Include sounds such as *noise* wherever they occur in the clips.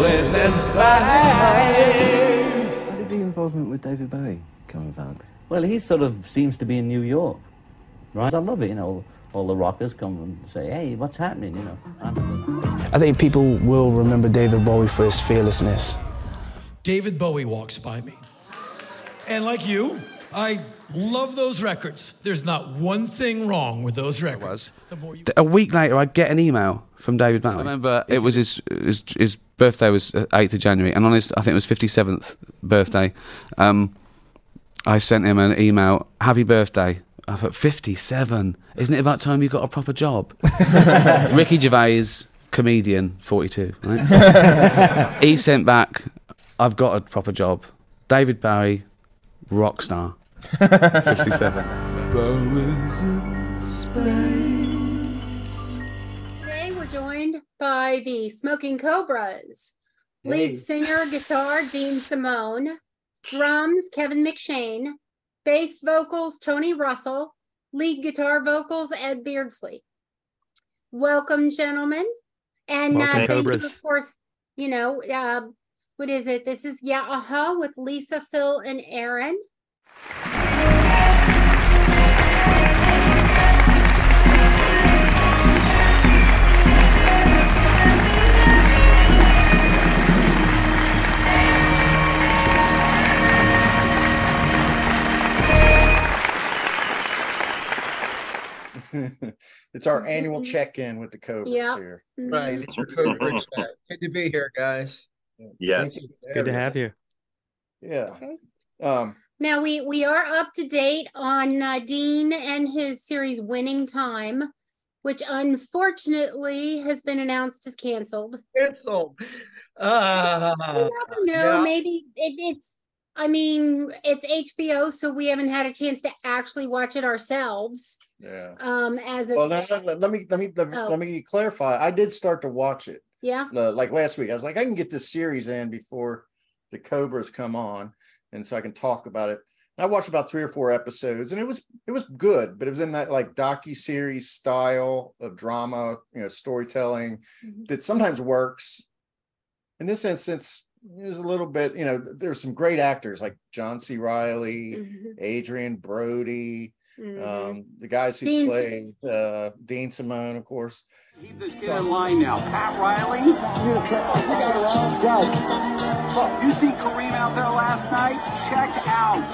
always inspired. How did the involvement with David Bowie come about? Well, he sort of seems to be in New York, right? I love it, you know. All the rockers come and say, "Hey, what's happening?" You know. I think people will remember David Bowie for his fearlessness. David Bowie walks by me. And like you, I love those records. There's not one thing wrong with those records. The more you A week later, I get an email from David Bowie. I remember it was his his, his birthday was uh, eighth of January, and on his I think it was fifty seventh birthday. Um, I sent him an email, "Happy birthday." I thought fifty seven. Isn't it about time you got a proper job? *laughs* Ricky Gervais, comedian, forty two. Right? *laughs* he sent back, "I've got a proper job." David Bowie, rock star, fifty seven. Today we're joined by the Smoking Cobras. Hey. Lead singer, guitar, Dean Simone. Drums, Kevin McShane. Bass vocals, Tony Russell. Lead guitar vocals, Ed Beardsley. Welcome, gentlemen. And uh, Welcome, thank you, of course, you know, uh, what is it? This is Yeah Uh-huh with Lisa, Phil, and Aaron. *laughs* it's our annual check-in with the Cobras Yeah. here. Right, it's your Cobra *laughs* chat. Good to be here, guys. Yes. Thank you. Good to have you. Yeah. Okay. Um, Now we we are up to date on uh, Dean and his series Winning Time, which unfortunately has been announced as canceled. Cancelled. Uh, *laughs* You never know. yeah. Maybe it, it's. I mean, it's HBO, so we haven't had a chance to actually watch it ourselves. Yeah. Um, as a Well, no, no, no, let me let me let me, Oh. let me clarify. I did start to watch it yeah. uh, like last week. I was like, I can get this series in before the Cobras come on, and so I can talk about it. And I watched about three or four episodes, and it was it was good, but it was in that like docu series style of drama, you know, storytelling Mhm. that sometimes works. In this instance, it was a little bit, you know, there's some great actors like John C. Reilly, Mhm. Adrien Brody, Mhm. um, the guys who Dean- played uh, Dean Simone, of course. Get in line now. Pat Riley. You see Kareem out there last night? Check out.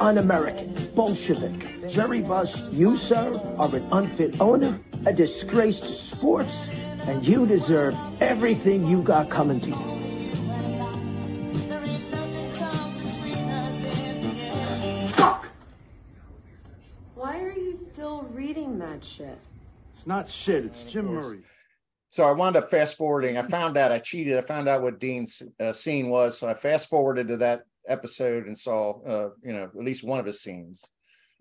Un-American, Bolshevik, Jerry Buss, you, sir, are an unfit owner, a disgrace to sports, and you deserve everything you got coming to you. Reading shit? It's not shit. It's Jim Murray. So I wound up fast forwarding. I found out I cheated. I found out what Dean's uh, scene was. So I fast forwarded to that episode and saw, uh, you know, at least one of his scenes.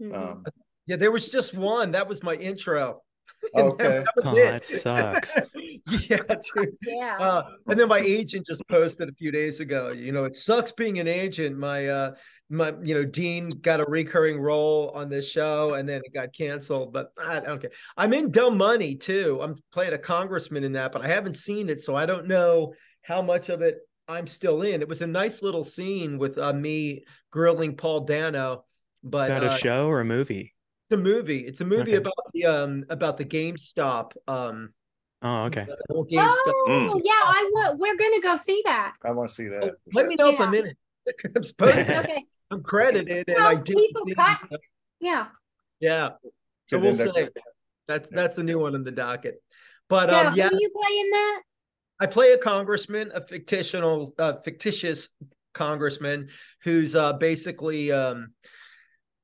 Mhm. Um, yeah, there was just one. That was my intro. *laughs* okay. That was Oh, it. that sucks. *laughs* yeah, dude. Yeah. Uh, and then my agent just posted a few days ago. You know, it sucks being an agent. My uh, my you know, Dean got a recurring role on this show, and then it got canceled. But I don't care. I'm in Dumb Money too. I'm playing a congressman in that, but I haven't seen it, so I don't know how much of it I'm still in. It was a nice little scene with uh, me grilling Paul Dano. But Is that a uh, show or a movie? it's a movie. It's a movie Okay. about the um about the GameStop um Oh, okay. the whole GameStop. Oh yeah, I want. We're gonna go see that. I want to see that. Let me know if Yeah. I'm in it. *laughs* I'm *laughs* supposed to. Okay. I'm credited, and Well, I did. people see- cut. Yeah. Yeah, so Could we'll end up- see. That's that's the new one in the docket. But Now, um, yeah, who you play in that? I play a congressman, a fictional, uh, fictitious congressman who's uh, basically um,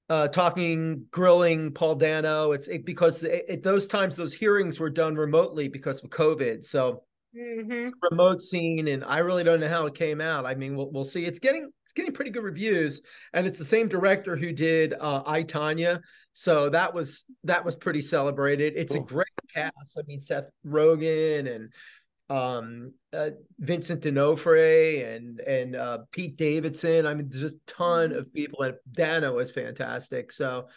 uh, talking, grilling Paul Dano. It's it, because at those times those hearings were done remotely because of COVID. So Mm-hmm. remote scene, and I really don't know how it came out. I mean, we'll we'll see. It's getting it's getting pretty good reviews, and it's the same director who did uh, I Tonya. So that was that was pretty celebrated. It's a great cast. I mean, Seth Rogen and um uh, Vincent D'Onofrio and and uh, Pete Davidson. I mean, there's a ton of people, and Dano is fantastic. So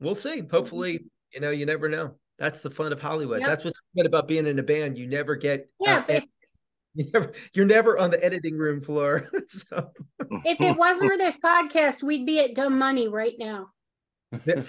we'll see. Hopefully, you know, you never know. That's the fun of Hollywood. Yep. That's what's good about being in a band. You never get Yeah, uh, but- you never, you're never on the editing room floor. *laughs* so If it wasn't for this podcast, we'd be at dumb money right now. there,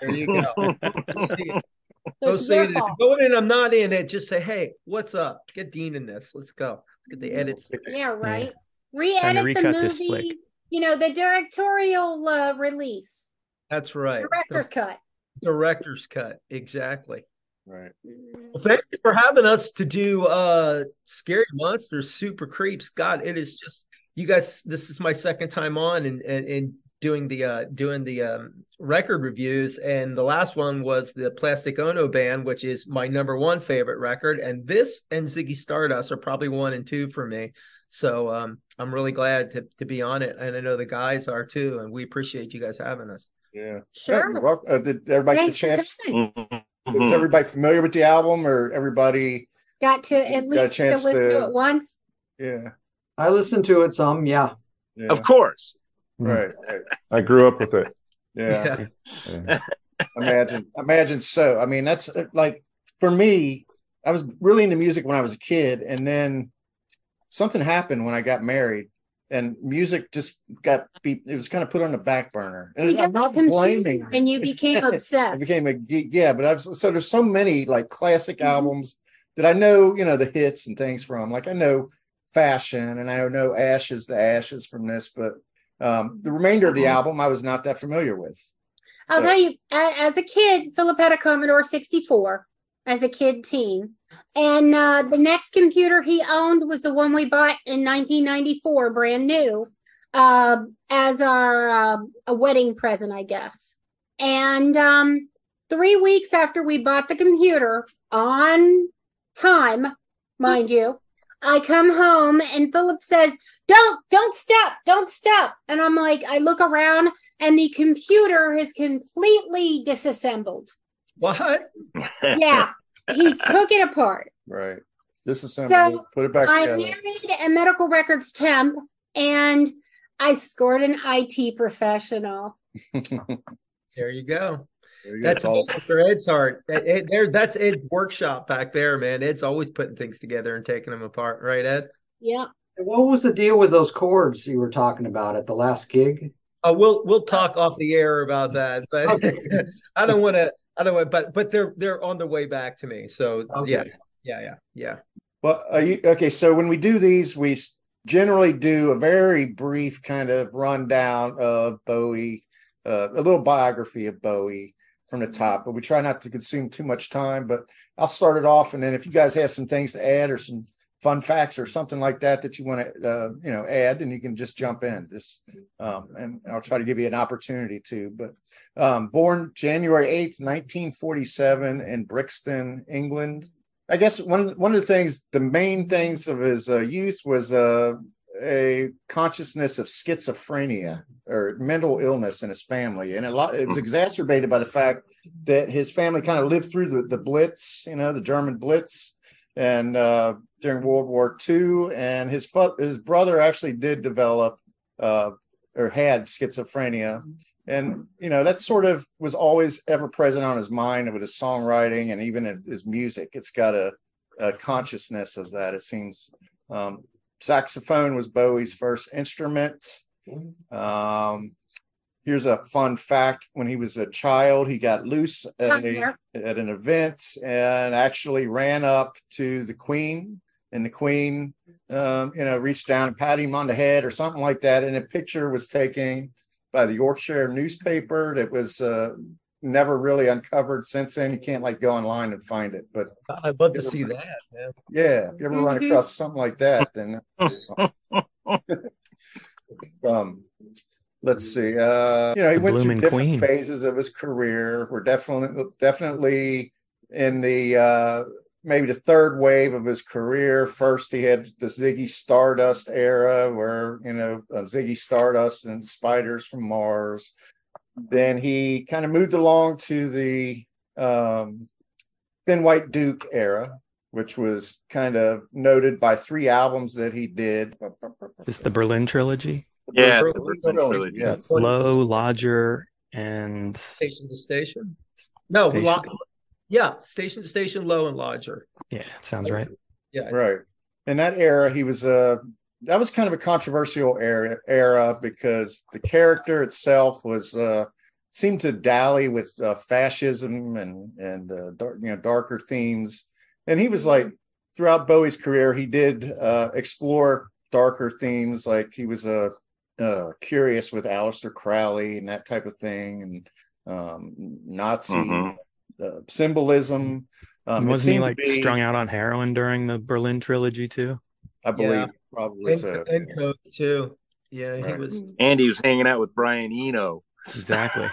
there you go. *laughs* So see- So so it's see, your if you're going in, I'm not in it. Just say, hey, what's up? Get Dean in this. Let's go. Let's get the edits. Yeah, right. Time to Re-edit the recut this movie. flick. You know, the directorial uh, release, That's right. director's cut. Director's cut. Exactly. Right. Well, thank you for having us to do uh scary monsters, super creeps. God, it is just you guys. This is my second time on and and, and doing the uh doing the um record reviews, and the last one was the Plastic Ono Band, which is my number one favorite record, and this and Ziggy Stardust are probably one and two for me. So um I'm really glad to to be on it, and I know the guys are too, and we appreciate you guys having us. Yeah. Sure. Yeah, well, uh, did everybody Thanks get a chance? Coming. Is everybody familiar with the album, or everybody? Got to at Got a least to listen to to- it once. Yeah. I listened to it some, yeah. yeah. Of course. Right. right. *laughs* I grew up with it. Yeah. Yeah. imagine imagine so i mean that's uh, like for me i was really into music when i was a kid and then something happened when i got married and music just got be it was kind of put on the back burner. And You i'm not blaming and you became *laughs* I obsessed. became a geek yeah but i've so there's so many like classic albums that i know you know the hits and things from. Like i know fashion and i know ashes the ashes from this but um the remainder of the album i was not that familiar with. I'll So- tell you, as a kid, Philip had a Commodore 64 as a kid teen. And uh, the next computer he owned was the one we bought in 1994, brand new, uh, as our uh, a wedding present, I guess. And um, three weeks after we bought the computer on time, mind you, I come home and Philip says, Don't, don't stop, don't stop. And I'm like, I look around and the computer is completely disassembled. What? Yeah, he took it apart. right disassemble So, put it back I together married a medical records temp and I scored an IT professional. *laughs* There you go. There you. That's It's all- Mr. Ed's heart. That- Ed- there, that's Ed's workshop back there, man. Ed's always putting things together and taking them apart, right, Ed? Yeah. What was the deal with those chords you were talking about at the last gig? Uh, we'll we'll talk off the air about that, but *laughs* I don't want to. I don't want, but but they're they're on the way back to me. So yeah, Okay. yeah, yeah, yeah. Well, are you okay? So when we do these, we generally do a very brief kind of rundown of Bowie, uh, a little biography of Bowie from the top, but we try not to consume too much time. But I'll start it off, and then if you guys have some things to add or some fun facts or something like that that you want to, uh, you know, add, and you can just jump in. This, um, and I'll try to give you an opportunity to. But um, born January eighth, nineteen forty-seven, in Brixton, England. I guess one one of the things, the main things of his uh, youth was uh, a consciousness of schizophrenia or mental illness in his family, and a lot it was exacerbated by the fact that his family kind of lived through the, the Blitz, you know, the German Blitz, and uh, during World War II, and his fa- his brother actually did develop uh, or had schizophrenia, and you know that sort of was always ever present on his mind with his songwriting and even his music. It's got a, a consciousness of that. It seems. Um, saxophone was Bowie's first instrument. Um, here's a fun fact: when he was a child, he got loose at, a, at an event and actually ran up to the Queen, and the Queen, um, you know, reached down and patted him on the head or something like that. And a picture was taken by the Yorkshire newspaper that was uh, never really uncovered since then. You can't like go online and find it, but I'd love to see that, man. yeah, if you ever run Mhm. across something like that, then *laughs* *laughs* um let's see. Uh you know, he The went through different queen. phases of his career. We're definitely definitely in the uh maybe the third wave of his career. First he had the Ziggy Stardust era where, you know, uh, Ziggy Stardust and Spiders from Mars. Then he kind of moved along to the um Thin White Duke era, which was kind of noted by three albums that he did. Is the Berlin trilogy? Yeah, Berlin the Berlin trilogy, trilogy. yes. Low, Lodger, and Station to station. No, Station. Lo- Yeah, station to station, low and lodger. Yeah, sounds right. Yeah, right. In that era, he was a. Uh, that was kind of a controversial era, era because the character itself was uh, seemed to dally with uh, fascism and and uh, dark, you know darker themes. And he was like throughout Bowie's career, he did uh, explore darker themes. Like he was a uh, curious with Aleister Crowley and that type of thing, and um, Nazi Mm-hmm. uh, symbolism. Um, Wasn't he like be- strung out on heroin during the Berlin trilogy too? I believe Yeah. probably and, so. and Coke too. Yeah, he was. And he was hanging out with Brian Eno. Exactly.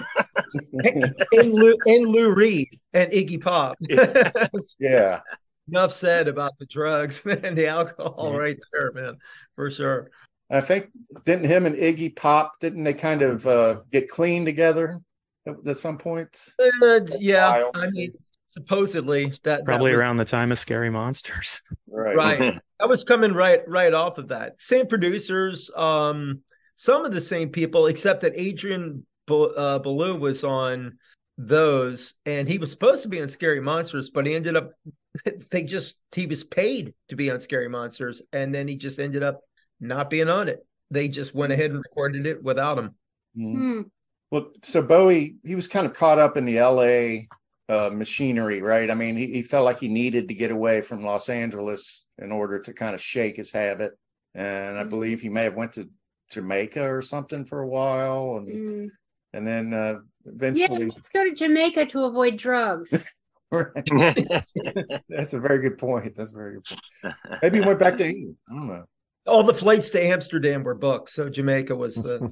*laughs* and Lou and Lou Reed and Iggy Pop. *laughs* yeah. Enough said about the drugs *laughs* and the alcohol right there, man, for sure. I think didn't him and Iggy Pop didn't they kind of uh, get clean together at, at some point? Uh, yeah. I mean, supposedly that that Probably was- around the time of Scary Monsters. *laughs* Right. right. I was coming right right off of that. Same producers, um, some of the same people, except that Adrian Bo- uh, Belew was on those, and he was supposed to be on Scary Monsters, but he ended up *laughs* they just he was paid to be on Scary Monsters, and then he just ended up not being on it. They just went ahead and recorded it without him. Hmm. Well, so Bowie, he was kind of caught up in the LA uh, machinery, right? I mean, he, he felt like he needed to get away from Los Angeles in order to kind of shake his habit. And I believe he may have went to Jamaica or something for a while, and Mm. and then uh, Yeah, eventually, let's go to Jamaica to avoid drugs. *laughs* *laughs* that's a very good point. That's a very good point. Maybe he went back to England. I don't know. All the flights to Amsterdam were booked, so Jamaica was the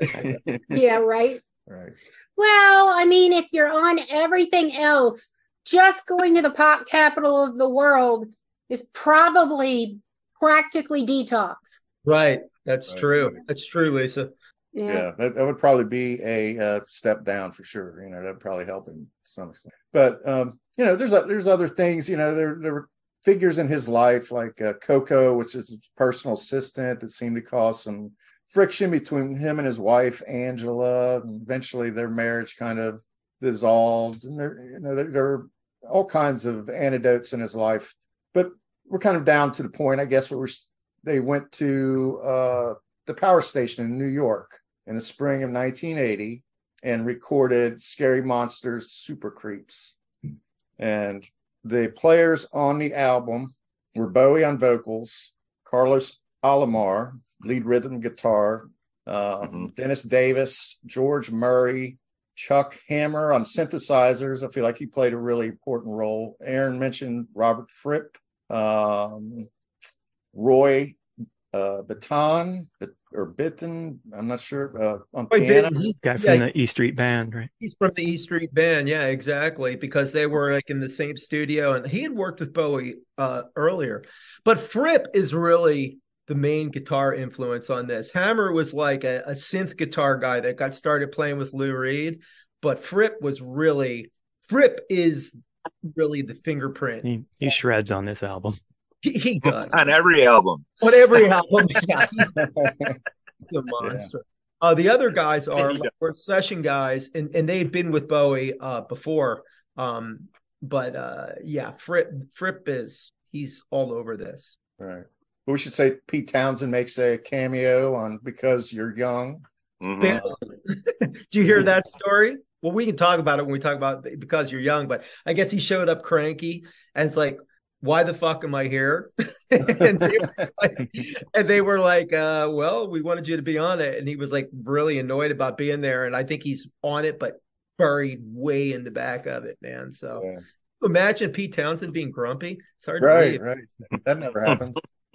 *laughs* yeah, right. Right. Well, I mean, if you're on everything else, just going to the pop capital of the world is probably practically detox. right. That's Right. true. That's true, Lisa. yeah, that, that would probably be a uh, step down for sure. You know, that'd probably help him to some extent. But um, you know, there's o- there's other things. You know, there there were figures in his life like uh, Coco, which is his personal assistant, that seemed to cause some friction between him and his wife Angela. And eventually, their marriage kind of dissolved. And there, you know, there, there are all kinds of anecdotes in his life. But we're kind of down to the point, I guess, where they went to uh, the power station in New York in the spring of 1980 and recorded Scary Monsters Super Creeps. And the players on the album were Bowie on vocals, Carlos Alomar, lead rhythm guitar, um, Dennis Davis, George Murray, Chuck Hammer on synthesizers. I feel like he played a really important role. Aaron mentioned Robert Fripp, um, Roy uh, Baton or Bitten. I'm not sure uh, on Roy piano. Bittan, he- Guy yeah, from the E Street Band, right? He's from the E Street Band, yeah, exactly, because they were like in the same studio, and he had worked with Bowie uh, earlier. But Fripp is really the main guitar influence on this. Hammer was like a, a synth guitar guy that got started playing with Lou Reed, but Fripp was really Fripp is really the fingerprint. He, he shreds on this album. He, he does on every album. on every album. *laughs* Yeah, he's a monster. Uh, the other guys are like, were session guys, and, and they had been with Bowie uh, before. Um, but uh, yeah, Fripp Fripp is he's all over this. Right. But We should say Pete Townshend makes a cameo on Because You're Young. *laughs* Do you hear that story? Well, we can talk about it when we talk about because you're young, but I guess he showed up cranky and it's like, why the fuck am I here? *laughs* and, they were like, *laughs* and they were like, uh, well, we wanted you to be on it. And he was like really annoyed about being there. And I think he's on it, but buried way in the back of it, man. So imagine Pete Townshend being grumpy. It's hard to Right, believe. right. That never happens. *laughs*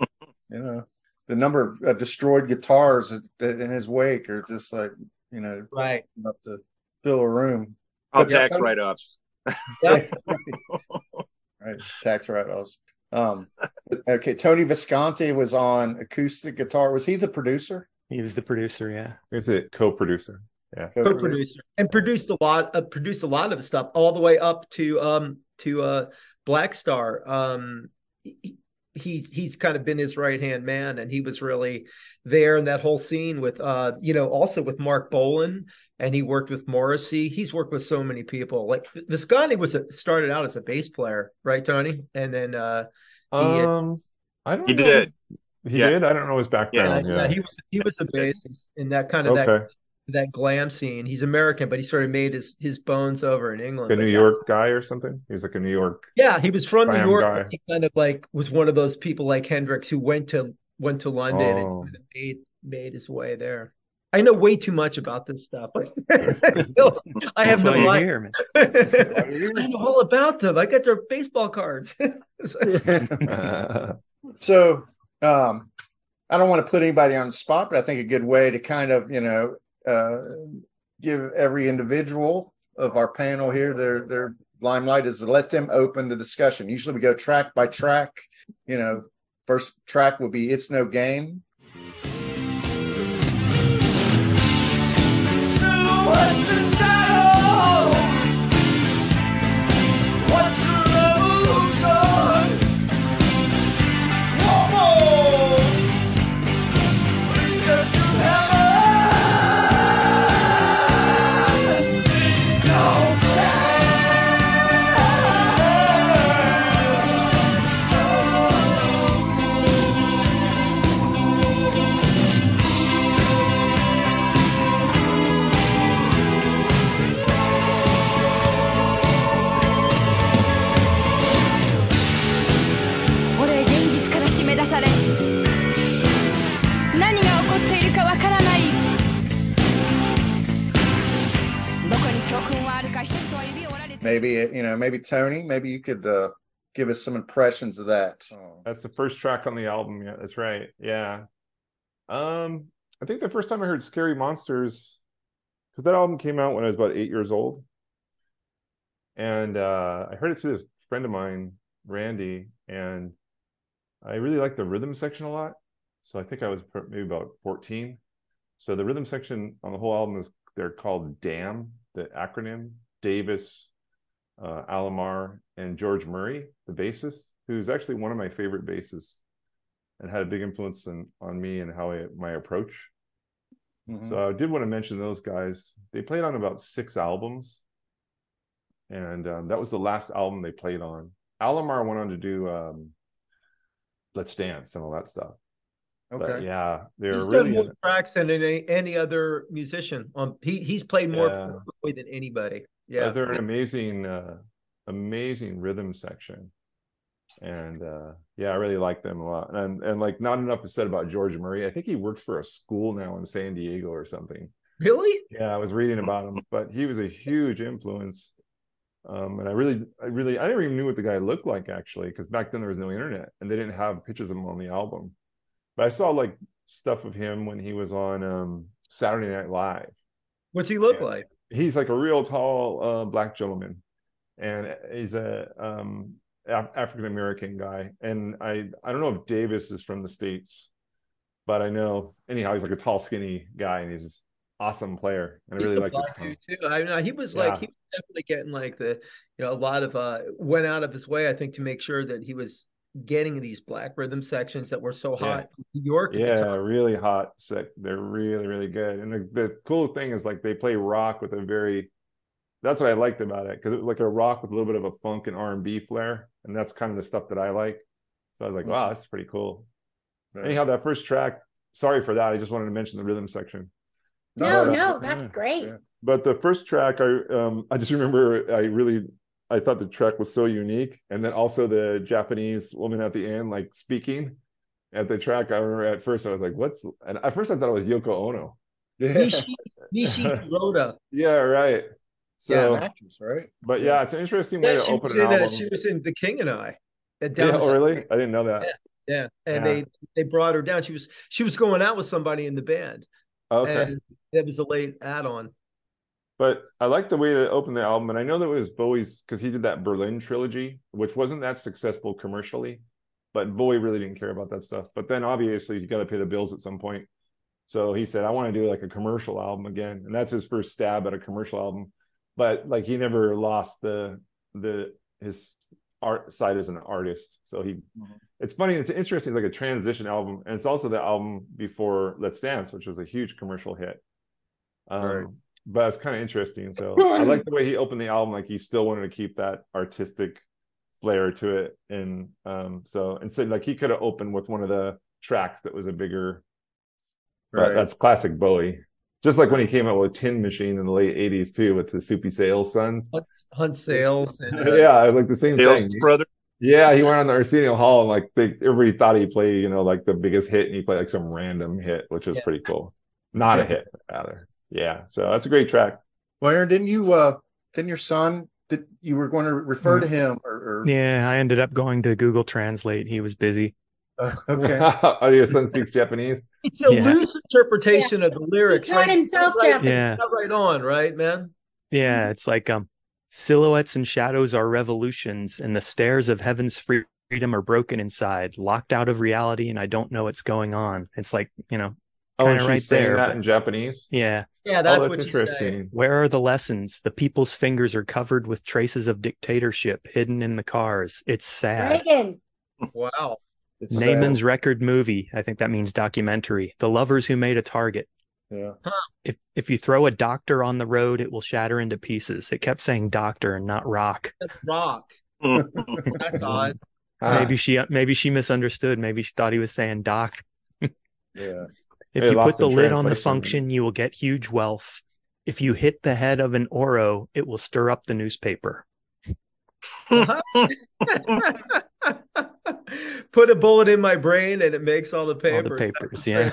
you know, the number of uh, destroyed guitars in his wake are just like, you know, right enough to fill a room. All But, tax write offs. Right. Tax write-offs. Um, okay, Tony Visconti was on acoustic guitar. Was he the producer? He was the producer, yeah. Is it co-producer? Yeah. co-producer and produced a lot uh, produced a lot of stuff all the way up to um to uh black star um he- he he's kind of been his right hand man, and he was really there in that whole scene with uh you know also with Marc Bolan, and he worked with Morrissey. He's worked with so many people. Like Visconti was a, started out as a bass player, right, Tony? And then uh he, Um, I don't. He know. did. He Yeah. did. I don't know his yeah, background. Yeah. yeah, he was he was a bassist in that kind of Okay. that that glam scene. He's American, but he sort of made his his bones over in England. a New yeah. York guy or something. He was like a New York. Yeah, he was from New York. but He kind of like was one of those people like Hendrix who went to went to London Oh. and kind of made made his way there. I know way too much about this stuff. I *laughs* have That's no why you're idea. here, man. *laughs* I know all about them. I got their baseball cards. *laughs* So um, I don't want to put anybody on the spot, but I think a good way to kind of, you know, uh, give every individual of our panel here their their limelight is to let them open the discussion. Usually we go track by track. You know, first track will be "It's No Game." Know, maybe Tony, maybe you could uh, give us some impressions of that. That's the first track on the album. Yeah, that's right. Yeah. Um, I think the first time I heard Scary Monsters, because that album came out when I was about eight years old. And uh, I heard it through this friend of mine, Randy, and I really liked the rhythm section a lot. So I think I was maybe about 14. So the rhythm section on the whole album is they're called DAM, the acronym Davis, uh, Alomar, and George Murray, the bassist, who's actually one of my favorite bassists and had a big influence in, on me and how I, my approach. Mhm. So I did want to mention those guys. They played on about six albums, and um, that was the last album they played on. Alomar went on to do um, Let's Dance and all that stuff. But Okay. yeah, they're He's really done more tracks than any, any other musician. Um, he he's played more Yeah. than anybody. Uh, Yeah, they're an amazing, uh, amazing rhythm section, and uh, yeah, I really like them a lot. And and like not enough is said about George Murray. I think he works for a school now in San Diego or something. really. Yeah, I was reading about him, but he was a huge influence. Um, and I really, I really, I never even knew what the guy looked like actually, because back then there was no internet and they didn't have pictures of him on the album. But I saw like stuff of him when he was on um, Saturday Night Live. What's he look Yeah. like? He's like a real tall uh, black gentleman, and he's a um, Af- African American guy. And I, I don't know if Davis is from the states, but I know anyhow he's like a tall, skinny guy, and he's an awesome player. And I really like this too. I know he was like he was definitely getting like the you know a lot of uh went out of his way I think to make sure that he was getting these black rhythm sections that were so hot in New York. Yeah, really hot, sick. They're really, really good. And the, the cool thing is like they play rock with a very that's what I liked about it because it was like a rock with a little bit of a funk and R and B flair, and that's kind of the stuff that I like. So I was like, wow, that's pretty cool. Anyhow, that first track. Sorry for that. I just wanted to mention the rhythm section. No, But, uh, no, that's great. But the first track, I um, I just remember I really I thought the track was so unique, and then also the Japanese woman at the end, like speaking at the track. I remember at first I was like, "What's?" And at first I thought it was Yoko Ono. Michi *laughs* Michi Hirota. Yeah, right. Yeah, So, an actress, right? but yeah, it's an interesting way to open an in, uh, she was in The King and I. at yeah, oh, really? I didn't know that. Yeah, and Yeah. they they brought her down. She was she was going out with somebody in the band. Okay. and that was a late add-on. But I like the way they opened the album, and I know that was Bowie's because he did that Berlin trilogy, which wasn't that successful commercially, but Bowie really didn't care about that stuff. But then obviously you got to pay the bills at some point, so he said, "I want to do like a commercial album again," and that's his first stab at a commercial album. But like he never lost the the his art side as an artist. So he, it's funny. It's interesting. It's like a transition album, and it's also the album before Let's Dance, which was a huge commercial hit. Um, Right. But it's kind of interesting. So *laughs* I like the way he opened the album. Like he still wanted to keep that artistic flair to it, and um, so instead, like he could have opened with one of the tracks that was a bigger. Right. that's classic Bowie. Just like when he came out with Tin Machine in the late '80s too, with the Soupy Sales Sons. Hunt, Hunt Sales. And, uh, yeah, like the same Sales thing. brother. Yeah, he went on the Arsenio Hall and like they, everybody thought he played, you know, like the biggest hit, and he played like some random hit, which was Yeah. pretty cool. Not a hit, rather. Yeah, so that's a great track. Well, Aaron, didn't you? uh Didn't your son? Did you were going to refer to him or? or Yeah, I ended up going to Google Translate. He was busy. Uh, *laughs* okay. *laughs* oh, your son speaks Japanese. *laughs* It's a Yeah. loose interpretation of the lyrics. taught right? Himself right, Japanese. Yeah. it's right on, right, man? Yeah, it's like um silhouettes and shadows are revolutions, and the stairs of heaven's freedom are broken inside, locked out of reality, and I don't know what's going on. It's like, you know, Oh, and kind she's right saying there. that but- in Japanese. yeah. Yeah, that's, oh, that's what interesting. Where are the lessons? The people's fingers are covered with traces of dictatorship hidden in the cars. It's sad. Reagan. Wow. It's Naaman's record movie. I think that means documentary. The lovers who made a target. sad. Yeah. If if you throw a doctor on the road, it will shatter into pieces. It kept saying doctor and not rock. That's rock. *laughs* That's odd. Ah, Maybe she maybe she misunderstood. Maybe she thought he was saying doc. Yeah. If Hey, you put the lid on the function, you will get huge wealth. If you hit the head of an oro, it will stir up the newspaper. *laughs* Put a bullet in my brain and it makes all the papers. the papers, yeah.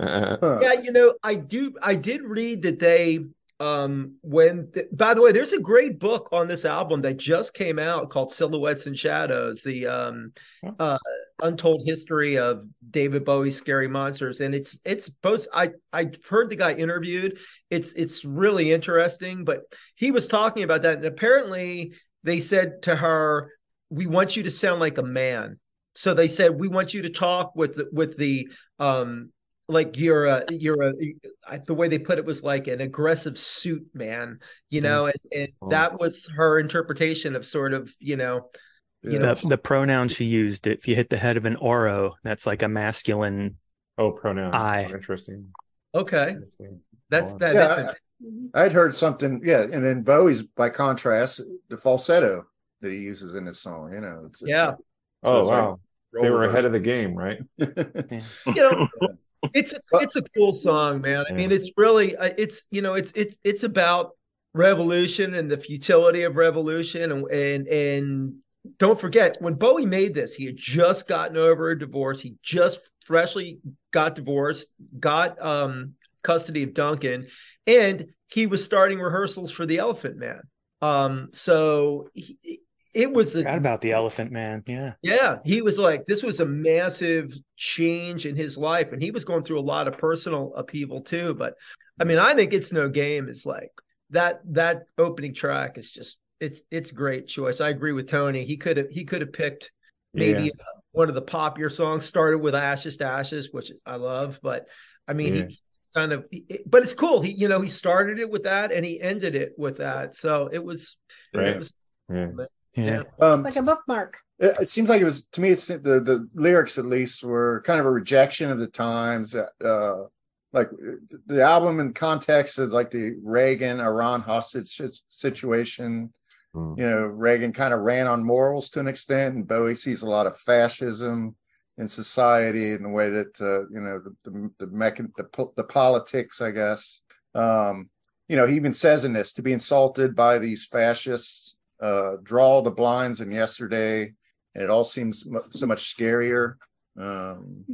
uh, Huh. Yeah, you know, I do. I did read that they, um, when. th- by the way, there's a great book on this album that just came out called "Silhouettes and Shadows: The um, uh, Untold History of David Bowie's Scary Monsters," and it's it's both. I I heard the guy interviewed. It's it's really interesting, but he was talking about that, and apparently they said to her, "We want you to sound like a man." So they said, "We want you to talk with the, with the um." like you're a you're a the way they put it was like an aggressive suit man you know and, and Oh. that was her interpretation of sort of you know you know The the pronoun she used, if you hit the head of an oro, that's like a masculine oh, pronoun. I. Oh, interesting. okay interesting. that's that Yeah, is I- I'd heard something. Yeah, and then Bowie's, by contrast, the falsetto that he uses in this song. You know. It's, yeah Oh it's like wow, they were ahead of the game, right? *laughs* you know it's a, it's a cool song man i mean it's really uh, it's you know it's it's it's about revolution and the futility of revolution and and and don't forget when bowie made this he had just gotten over a divorce he just freshly got divorced got um custody of duncan and he was starting rehearsals for the elephant man um so he, it was a about the elephant man. Yeah. yeah, he was like, this was a massive change in his life, and he was going through a lot of personal upheaval too. But I mean, I think it's no game. It's like that that opening track is just it's it's great choice. I agree with Tony. He could have he could have picked maybe Yeah. uh, one of the popular songs. Started with Ashes to Ashes, which I love, but I mean, Yeah. he kind of. it- but it's cool. He you know he started it with that and he ended it with that. So it was. Right. It was Yeah. Yeah. Um, Like a bookmark. it, it seems like it was to me. It's the the lyrics at least were kind of a rejection of the times. Uh, like the album in context of like the Reagan Iran hostage situation. Mm. You know, Reagan kind of ran on morals to an extent, and Bowie sees a lot of fascism in society in the way that uh, you know the the the, mechan- the the politics, I guess. Um, you know, he even says in this to be insulted by these fascists, uh, draw the blinds in yesterday, and it all seems mu- so much scarier. Um,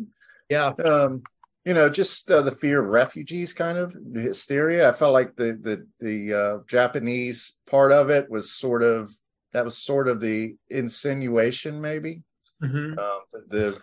yeah. um, you know, just uh, the fear of refugees, kind of the hysteria. I felt like the the the uh, Japanese part of it was sort of that was sort of the insinuation, maybe Mhm. um, the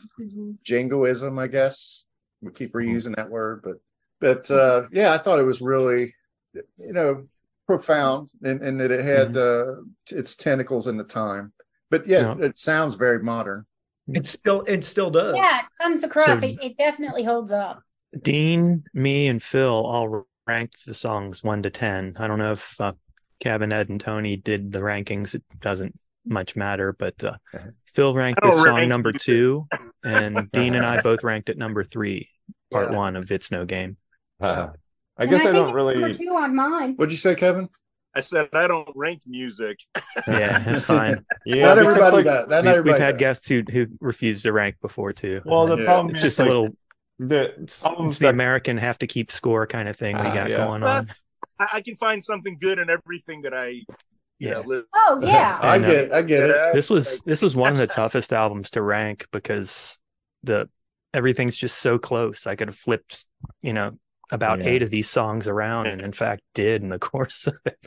jingoism, I guess. We keep reusing that word, but but uh, yeah, I thought it was really, you know, profound, in, and that it had uh, its tentacles in the time. But yeah, it sounds very modern. It still it still does. Yeah, it comes across. So- it, it definitely holds up. Dean, me, and Phil all ranked the songs one to ten. I don't know if uh, Kevin, Ed, and Tony did the rankings. It doesn't much matter. But uh, Phil ranked I don't this song number two, and *laughs* Dean and I both ranked it number three, part Yeah. one of It's No Game. Uh, I And guess I, think don't really. number two on mine. What'd you say, Kevin? I said I don't rank music. Yeah, *laughs* that's fine. Yeah, Not everybody like, does. Not We, everybody we've had does. guests who who refused to rank before too. Well, the It's- problem it's is, just like, a little. The It's, it's the that- American have to keep score kind of thing we Ah, got yeah. going on. I, I can find something good in everything that I, you Yeah. know, live. Oh *laughs* yeah. I And, uh, get. I get it. this was this was one of the *laughs* toughest albums to rank because the everything's just so close. I could have flipped, you know, about Yeah. eight of these songs around, and in fact did in the *laughs* course of it.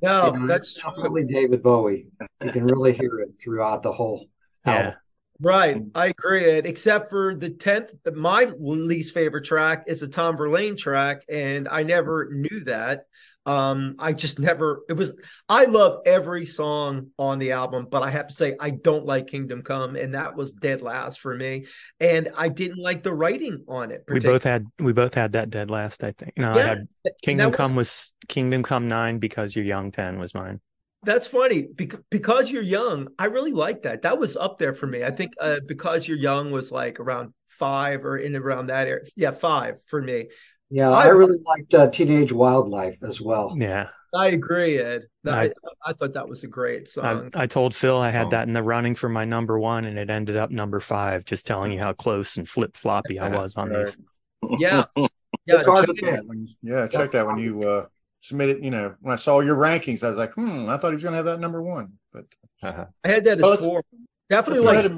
No, You know, that's it's definitely David Bowie. You can really hear it throughout the whole Yeah, album. Right, I agree. Except for the tenth, my least favorite track is a Tom Verlaine track, and I never knew that. Um, I just never. It was. I love every song on the album, but I have to say I don't like Kingdom Come, and that was dead last for me. And I didn't like the writing on it. we both had we both had that dead last. I think. No, I had Kingdom was- Come was Kingdom Come nine because you're young. Ten was mine. That's funny because because you're young. I really like that. That was up there for me. I think uh, because you're young was like around five or in around that area. Yeah, five for me. Yeah, I- I really liked uh, Teenage Wildlife as well. Yeah, I agree, Ed. I, I- I thought that was a great song. I told Phil I had Oh. that in the running for my number one, and it ended up number five. Just telling you how close and flip floppy I was on Right. these. *laughs* yeah, *laughs* yeah. It's hard to check- pick. When you- yeah, check that when you uh submitted. You know, when I saw your rankings, I was like, hmm, I thought he was gonna have that number one, but *laughs* I had that as Well, four. Definitely like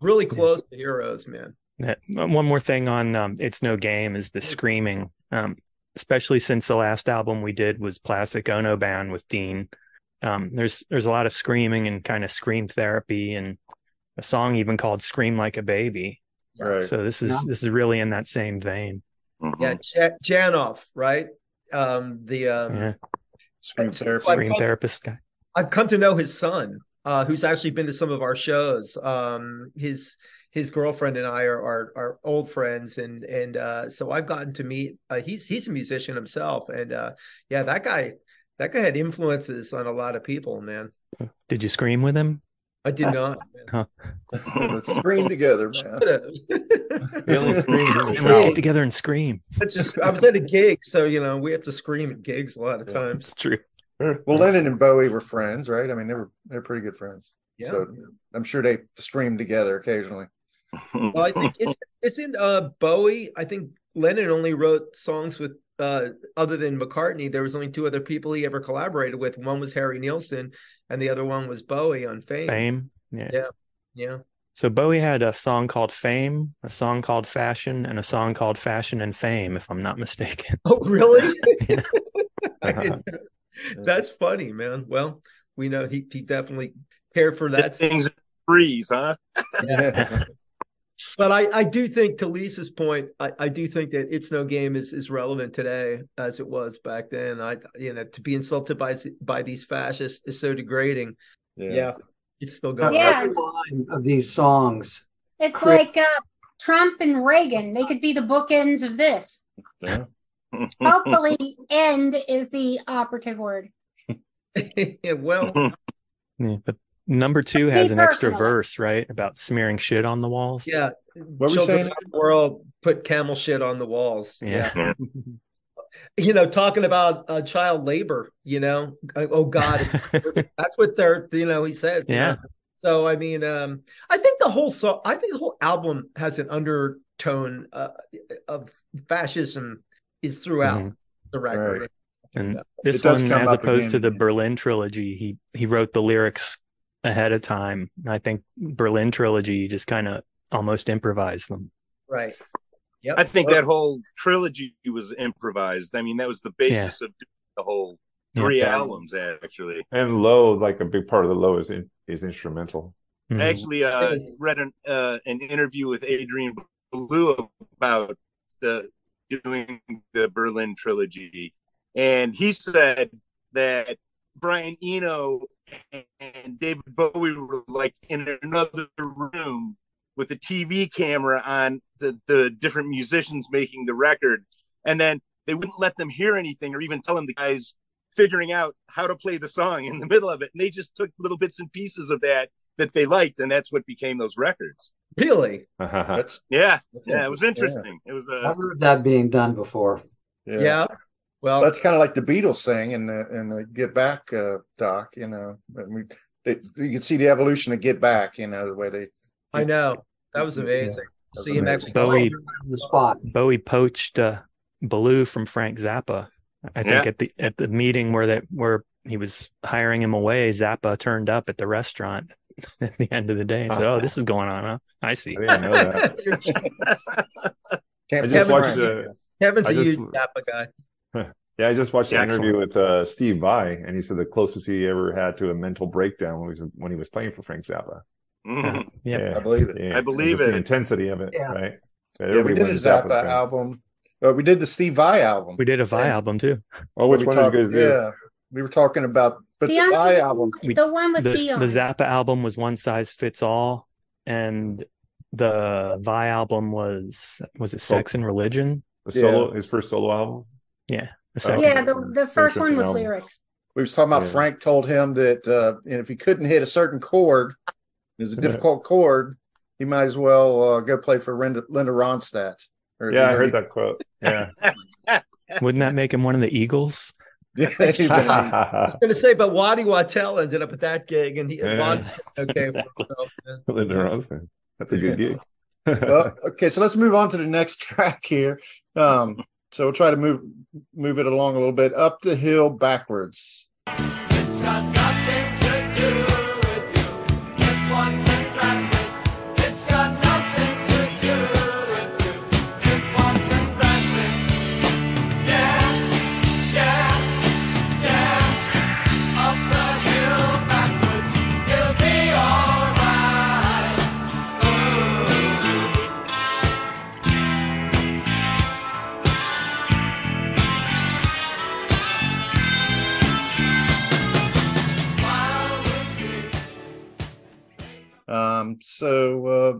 really close to Heroes, man. Yeah. One more thing on um, "It's No Game" is the screaming, um, especially since the last album we did was Plastic Ono Band with Dean. Um, there's there's a lot of screaming and kind of scream therapy, and a song even called "Scream Like a Baby." right. So this is Yeah. this is really in that same vein. Yeah, Ja- Janov, right? Um, the um, Yeah, Scream therapy. Like- scream therapist guy. I've come to know his son, uh, who's actually been to some of our shows. Um, his his girlfriend and I are are, are old friends, and and uh, so I've gotten to meet. Uh, he's he's a musician himself, and uh, yeah, that guy that guy had influences on a lot of people. Man, Did you scream with him? I did *laughs* not. Huh. Let's *laughs* scream together, man. He only screams in the let's get together and scream. It's just I was at a gig, so you know we have to scream at gigs a lot of times. It's true. Well, Lennon and Bowie were friends, right? I mean, they were they're pretty good friends. Yeah. So I'm sure they streamed together occasionally. *laughs* Well, I think it's isn't uh Bowie. I think Lennon only wrote songs with uh other than McCartney. There was only two other people he ever collaborated with. One was Harry Nilsson, and the other one was Bowie on Fame. Fame. Yeah. Yeah, yeah. So Bowie had a song called Fame, a song called Fashion, and a song called Fashion and Fame, if I'm not mistaken. Oh, really? *laughs* Yeah. I didn't know. That's funny, man. Well, we know he he definitely cared for that. That thing's freeze, huh? Yeah. *laughs* But I, I do think to Lisa's point, I, I do think that it's no game is, is relevant today as it was back then. I you know to be insulted by by these fascists is so degrading. Yeah, it's still going. Yeah. Every line of these songs. It's Chris- like uh, Trump and Reagan. They could be the bookends of this. Yeah. Hopefully, end is the operative word. yeah, *laughs* well, *laughs* Yeah, but number two has Me an extra verse, right? About smearing shit on the walls. yeah. What were you Children saying? of the world put camel shit on the walls. Yeah. *laughs* you know, talking about uh, child labor. You know, Uh, oh God, that's what they're. You know, he says. you Yeah. So I mean, um, I think the whole song, I think the whole album has an undertone uh, of fascism is throughout Mhm. the record. And Yeah. this It does one, as opposed again, to the. Berlin trilogy, he he wrote the lyrics ahead of time. I think Berlin trilogy just kind of almost improvised them. Right. Yep. I think that whole trilogy was improvised. I mean, that was the basis of the whole three Yeah. albums, actually. And low, like a big part of the low is in, is instrumental. Mhm. I actually uh, read an uh, an interview with Adrian Belew about the doing the Berlin trilogy, and he said that Brian Eno and David Bowie were like in another room with a TV camera on the the different musicians making the record, and then they wouldn't let them hear anything or even tell them the guys figuring out how to play the song in the middle of it, and they just took little bits and pieces of that that they liked, and that's what became those records. Really? *laughs* That's Yeah, That's yeah, it was interesting, interesting. It was I've uh, heard that being done before. Yeah. Well, that's kind of like the Beatles thing in the in the Get Back uh, doc. You know, and we they, you can see the evolution of Get Back. You know, the way they. I know that was amazing. That was See him amazing. actually Bowie The spot. Bowie poached uh, Belew from Frank Zappa. I think Yeah. at the at the meeting where that where he was hiring him away, Zappa turned up at the restaurant *laughs* at the end of the day and said, "Oh, this is going on, huh? I see." I didn't know that. *laughs* Can't *laughs* I just Kevin- watched. Uh, Kevin's I a just- huge Zappa guy. yeah, I just watched an Excellent. interview with uh, Steve Vai, and he said the closest he ever had to a mental breakdown was when he was playing for Frank Zappa. mhm. Yeah. I believe it. Yeah, I believe it. The intensity of it, Yeah. right? Yeah, we did a Zappa Zappa album. Uh, we did the Steve Vai album. We did a Vai album too. Oh, which We one talked- did you guys do? Yeah, we were talking about, but the, The Vai other- album. We- the one with the, Dion. the Zappa album was one size fits all, and the Vai album was was it Sex and Religion? The solo, his first solo album. Yeah, the Oh, second. yeah, the, the first one Interesting was album. lyrics. We was talking about Yeah. Frank told him that uh, if he couldn't hit a certain chord, it was a difficult chord. He might as well uh, go play for Linda, Linda Ronstadt. Or, Yeah, I you know, heard that quote. Yeah. *laughs* *laughs* Wouldn't that make him one of the Eagles? Yeah, he- *laughs* I was going to say, but Waddy Wachtel ended up at that gig, and he Yeah. Waddy, okay. for. *laughs* Linda Ronstadt. That's a good gig. well, *laughs* okay, so let's move on to the next track here. Um, so we'll try to move move it along a little bit. Up the hill, backwards. Um, so uh,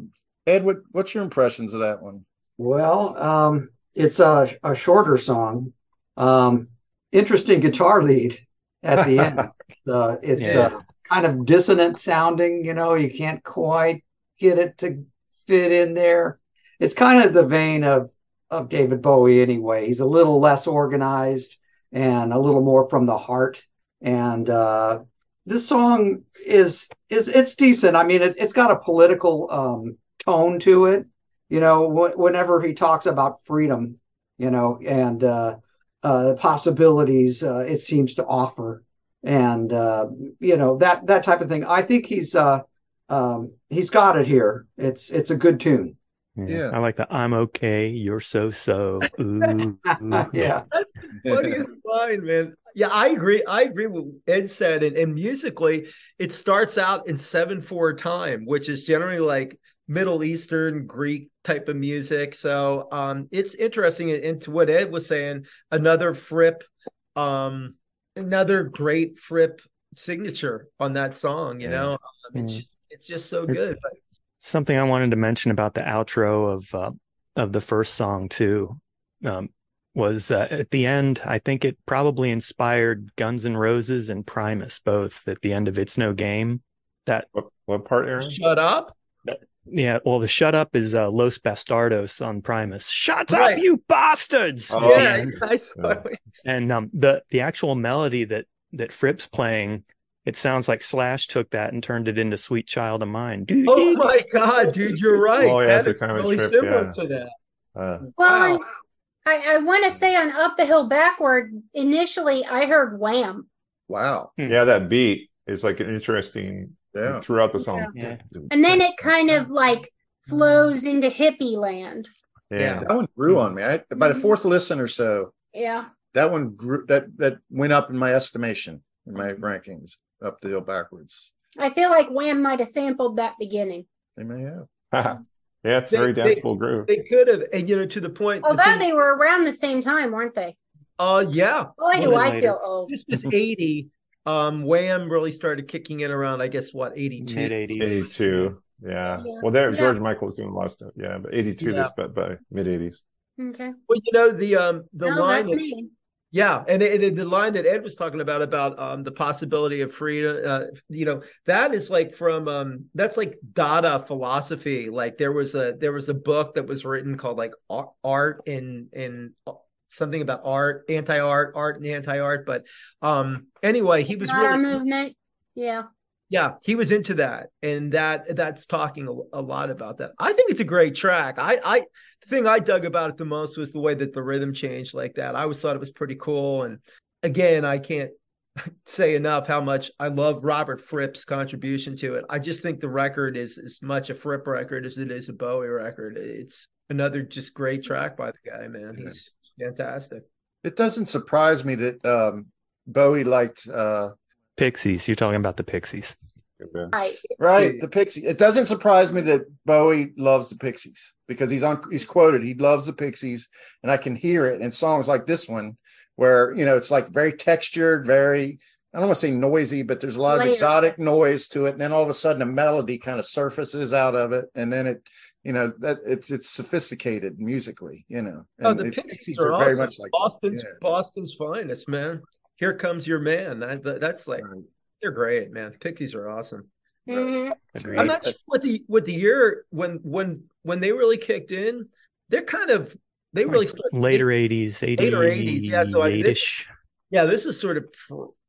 Ed, what what's your impressions of that one? Well, um, it's a, a shorter song. Um, interesting guitar lead at the end. *laughs* Uh, it's Yeah. uh, kind of dissonant sounding, you know, you can't quite get it to fit in there. It's kind of the vein of of David Bowie anyway. He's a little less organized and a little more from the heart. And uh, this song is is it's decent. I mean, it, it's got a political um, tone to it. You know, wh- whenever he talks about freedom, you know, and uh, uh, possibilities uh, it seems to offer, and uh, you know that that type of thing. I think he's uh, um, he's got it here. It's it's a good tune. Yeah. I like the I'm okay, you're so so. Ooh, *laughs* ooh. yeah. funniest line, man. Yeah, I agree. I agree with what Ed said. And, and musically, it starts out in seven four time, which is generally like Middle Eastern Greek type of music. So um, it's interesting. And and to what Ed was saying, another Fripp, um, another great Fripp signature on that song. You Yeah. know, um, it's Mm. just, it's just so There's- good. But Something I wanted to mention about the outro of uh, of the first song too um, was uh, at the end. I think it probably inspired Guns N' Roses and Primus both. At the end of "It's No Game," that What, what part, Aaron? shut up. yeah. Well, the "Shut Up" is uh, Los Bastardos on Primus. Shut Right. up, you bastards! Oh. At the yeah, end. *laughs* I and um, the the actual melody that that Fripp's playing. It sounds like Slash took that and turned it into "Sweet Child of Mine." Dude, Oh my god, dude, you're right. Oh, yeah, That it's a is kind of really trip, similar yeah. to that. Uh, Well, Wow. I, I want to say on Up the Hill Backward, initially I heard Wham. Wow. Hmm. yeah, that beat is like an interesting Yeah. throughout the song. Yeah. And then it kind of like flows into hippie land. Yeah. That one grew on me. I, by the mm-hmm. fourth listen or so, Yeah. that one grew. That that went up in my estimation in my rankings. Up the hill, backwards. I feel like Wham might have sampled that beginning. They may have. *laughs* yeah, it's They- very they- danceable groove. They could have, and you know, to the point. the Although thing- they were around the same time, weren't they? uh, yeah. Boy, do I later. feel old. This was eighty. Um, Wham really started kicking in around, I guess, what eighty two. mid '80s. 82. Yeah. Yeah. Well, there Yeah. George Michael was doing a lot of stuff. Yeah, but 82 Yeah. this but by mid 80s. Okay. Well, you know the um the no, line that's that, me. Yeah, and the, the- the line that Ed was talking about about um, the possibility of freedom, uh, you know, that is like from um, that's like Dada philosophy. Like there was a there was a book that was written called like art and and something about art, anti art, art and anti art. But um, anyway, he was our really movement. Yeah. Yeah, he was into that, and that that's talking a, a lot about that. I think it's a great track. I I the thing I dug about it the most was the way that the rhythm changed like that. I always thought it was pretty cool. And again, I can't *laughs* say enough how much I love Robert Fripp's contribution to it. I just think the record is as much a Fripp record as it is a Bowie record. It's another just great track by the guy, man. He's fantastic. It doesn't surprise me that um, Bowie liked uh, Pixies. You're talking about the Pixies. Right. right the Pixies. It doesn't surprise me that Bowie loves the Pixies because he's on. He's quoted. He loves the Pixies, and I can hear it in songs like this one, where you know it's like very textured, very. I don't want to say noisy, but there's a lot of exotic noise to it, and then all of a sudden a melody kind of surfaces out of it, and then it, you know, that it's it's sophisticated musically, you know. Oh, the it- Pixies, are are very awesome. much like Boston's yeah. Boston's finest, man. Here comes your man. That, that- that's like they're great, man. Pixies are awesome. Mhm. I'm not sure what the what the year when when when they really kicked in. They're kind of they really started Later 80s, 80, later 80s. Yeah, so I, this, 80-ish. yeah, this is sort of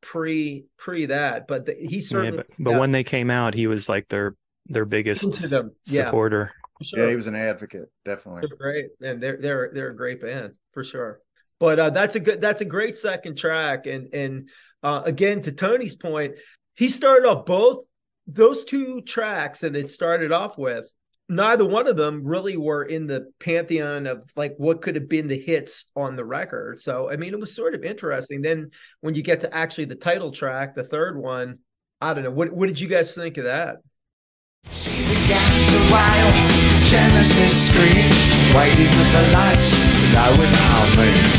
pre pre that, but the, he Yeah, but, but yeah, when they came out, he was like their their biggest them. Yeah, supporter. for sure. Yeah, he was an advocate, definitely. They're great, and they're they're they're a great band for sure. But uh, that's a good that's a great second track, and and uh, again to Tony's point, he started off both those two tracks that it started off with. Neither one of them really were in the pantheon of like what could have been the hits on the record. So I mean, it was sort of interesting. Then when you get to actually the title track, the third one, I don't know. What what did you guys think of that? Genesis screams, waiting the lights low and harmony.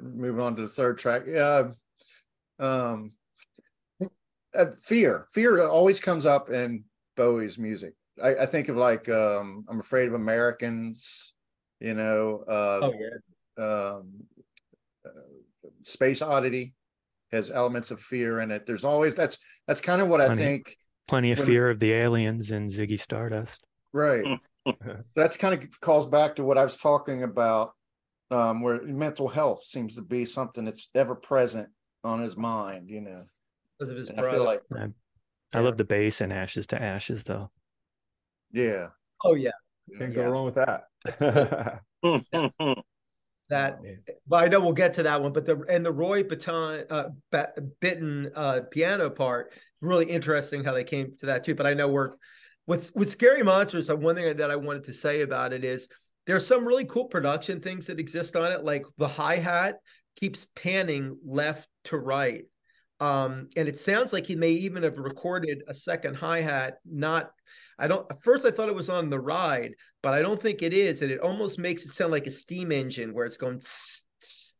moving on to the third track. Yeah, um, uh, fear. Fear always comes up in Bowie's music. I, I think of like um, I'm afraid of Americans. You know, uh, Oh yeah. um, uh, Space Oddity has elements of fear in it. There's always that's that's kind of what I think. Plenty of when- fear of the aliens and Ziggy Stardust. Right. *laughs* That's kind of calls back to what I was talking about, um, where mental health seems to be something that's ever present on his mind. You know, Because of his and I feel like I, I love the bass and Ashes to Ashes, though. yeah, oh yeah. Can't Yeah. go wrong with that. *laughs* that but I know we'll get to that one. But the and the Roy Baton uh Ba- Bittan uh piano part really interesting how they came to that too. But I know we're with with Scary Monsters. uh, One thing that I wanted to say about it is there's some really cool production things that exist on it, like the hi hat keeps panning left to right. Um, and it sounds like he may even have recorded a second hi hat. Not, I don't. At first, I thought it was on the ride, but I don't think it is. And it almost makes it sound like a steam engine where it's going. tss, tss.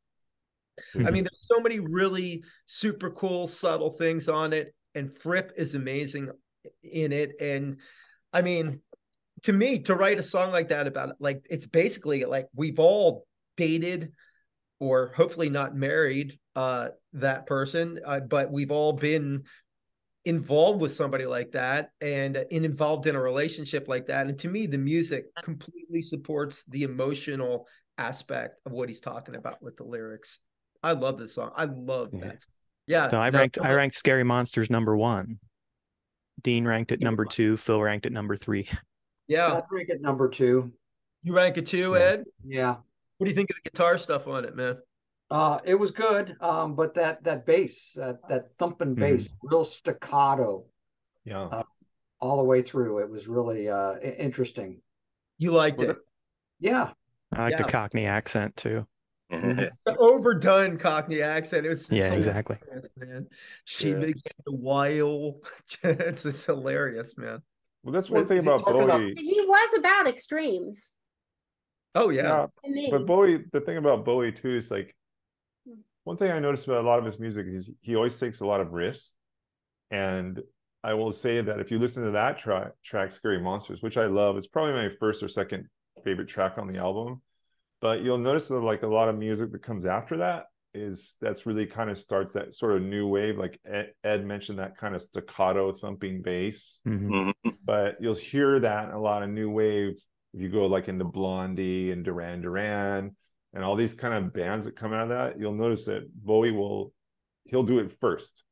I mean, there's so many really super cool, subtle things on it, and Fripp is amazing in it. And I mean, to me, to write a song like that about it, like it's basically like we've all dated or hopefully not married uh that person uh, but we've all been involved with somebody like that and uh, involved in a relationship like that and to me the music completely supports the emotional aspect of what he's talking about with the lyrics i love this song i love Yeah. that yeah So I ranked I ranked Scary Monsters number one. Dean ranked at number two. Phil ranked at number three. *laughs* yeah I'd rank it number two. you rank it too Yeah. ed Yeah. what do you think of the guitar stuff on it man Uh, it was good, um, but that that bass, that that thumping bass, real staccato, Yeah. uh, all the way through. It was really uh, interesting. You liked it. Yeah, I like Yeah. the Cockney accent too. *laughs* The overdone Cockney accent. It was Yeah, so exactly. hilarious, man. She Yeah. began to wail. *laughs* it's, it's hilarious, man. Well, that's one Is thing he about talking about- Bowie. He was about extremes. Oh yeah. to me. But Bowie, the thing about Bowie too is like hmm. one thing I noticed about a lot of his music is he always takes a lot of risks. And I will say that if you listen to that track, track "Scary Monsters," which I love, it's probably my first or second favorite track on the album. But you'll notice that like a lot of music that comes after that is that's really kind of starts that sort of new wave. Like Ed, Ed mentioned, that kind of staccato thumping bass. Mhm. but you'll hear that in a lot of new wave. If you go like into blondie and duran duran and all these kind of bands that come out of that you'll notice that bowie will he'll do it first.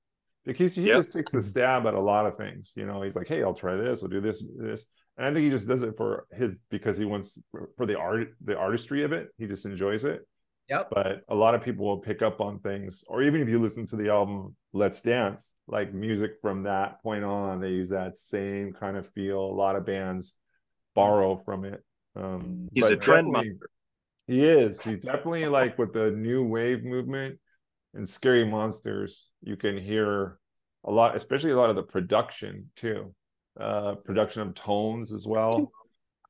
Because he Yep. just takes a stab at a lot of things you know? He's like hey i'll try this i'll do this this. And i think he just does it for his because he wants for the art the artistry of it he just enjoys it Yep. but a lot of people will pick up on things or even if you listen to the album let's dance like music from that point on they use that same kind of feel. A lot of bands borrow from it. Um He's but a trend definitely- he is. He's definitely like with the new wave movement and scary monsters you can hear a lot especially a lot of the production too. Uh production of tones as well.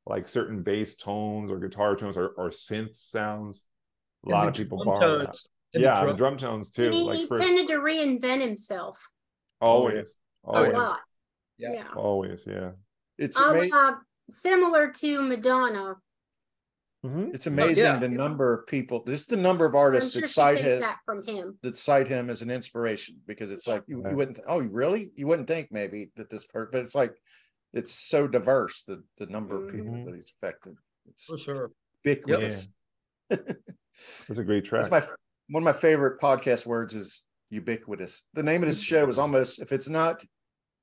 Like certain bass tones or guitar tones or, or synth sounds a lot of people drum borrow that tones. And yeah the drum- drum tones too he, like he for- tended to reinvent himself. always Oh, A always lot. Yeah. Yeah. always yeah It's Um, amazing. uh, similar to Madonna. It's amazing yeah. the number of people. This is the number of artists sure that cite him that from him. that cite him as an inspiration because it's like you, you wouldn't. Oh, really? You wouldn't think maybe that this person, but it's like it's so diverse the the number of people Mhm. that he's affected. It's For sure. ubiquitous. *laughs* that's a great track That's my one of my favorite podcast words is ubiquitous. The name of this show is almost if it's not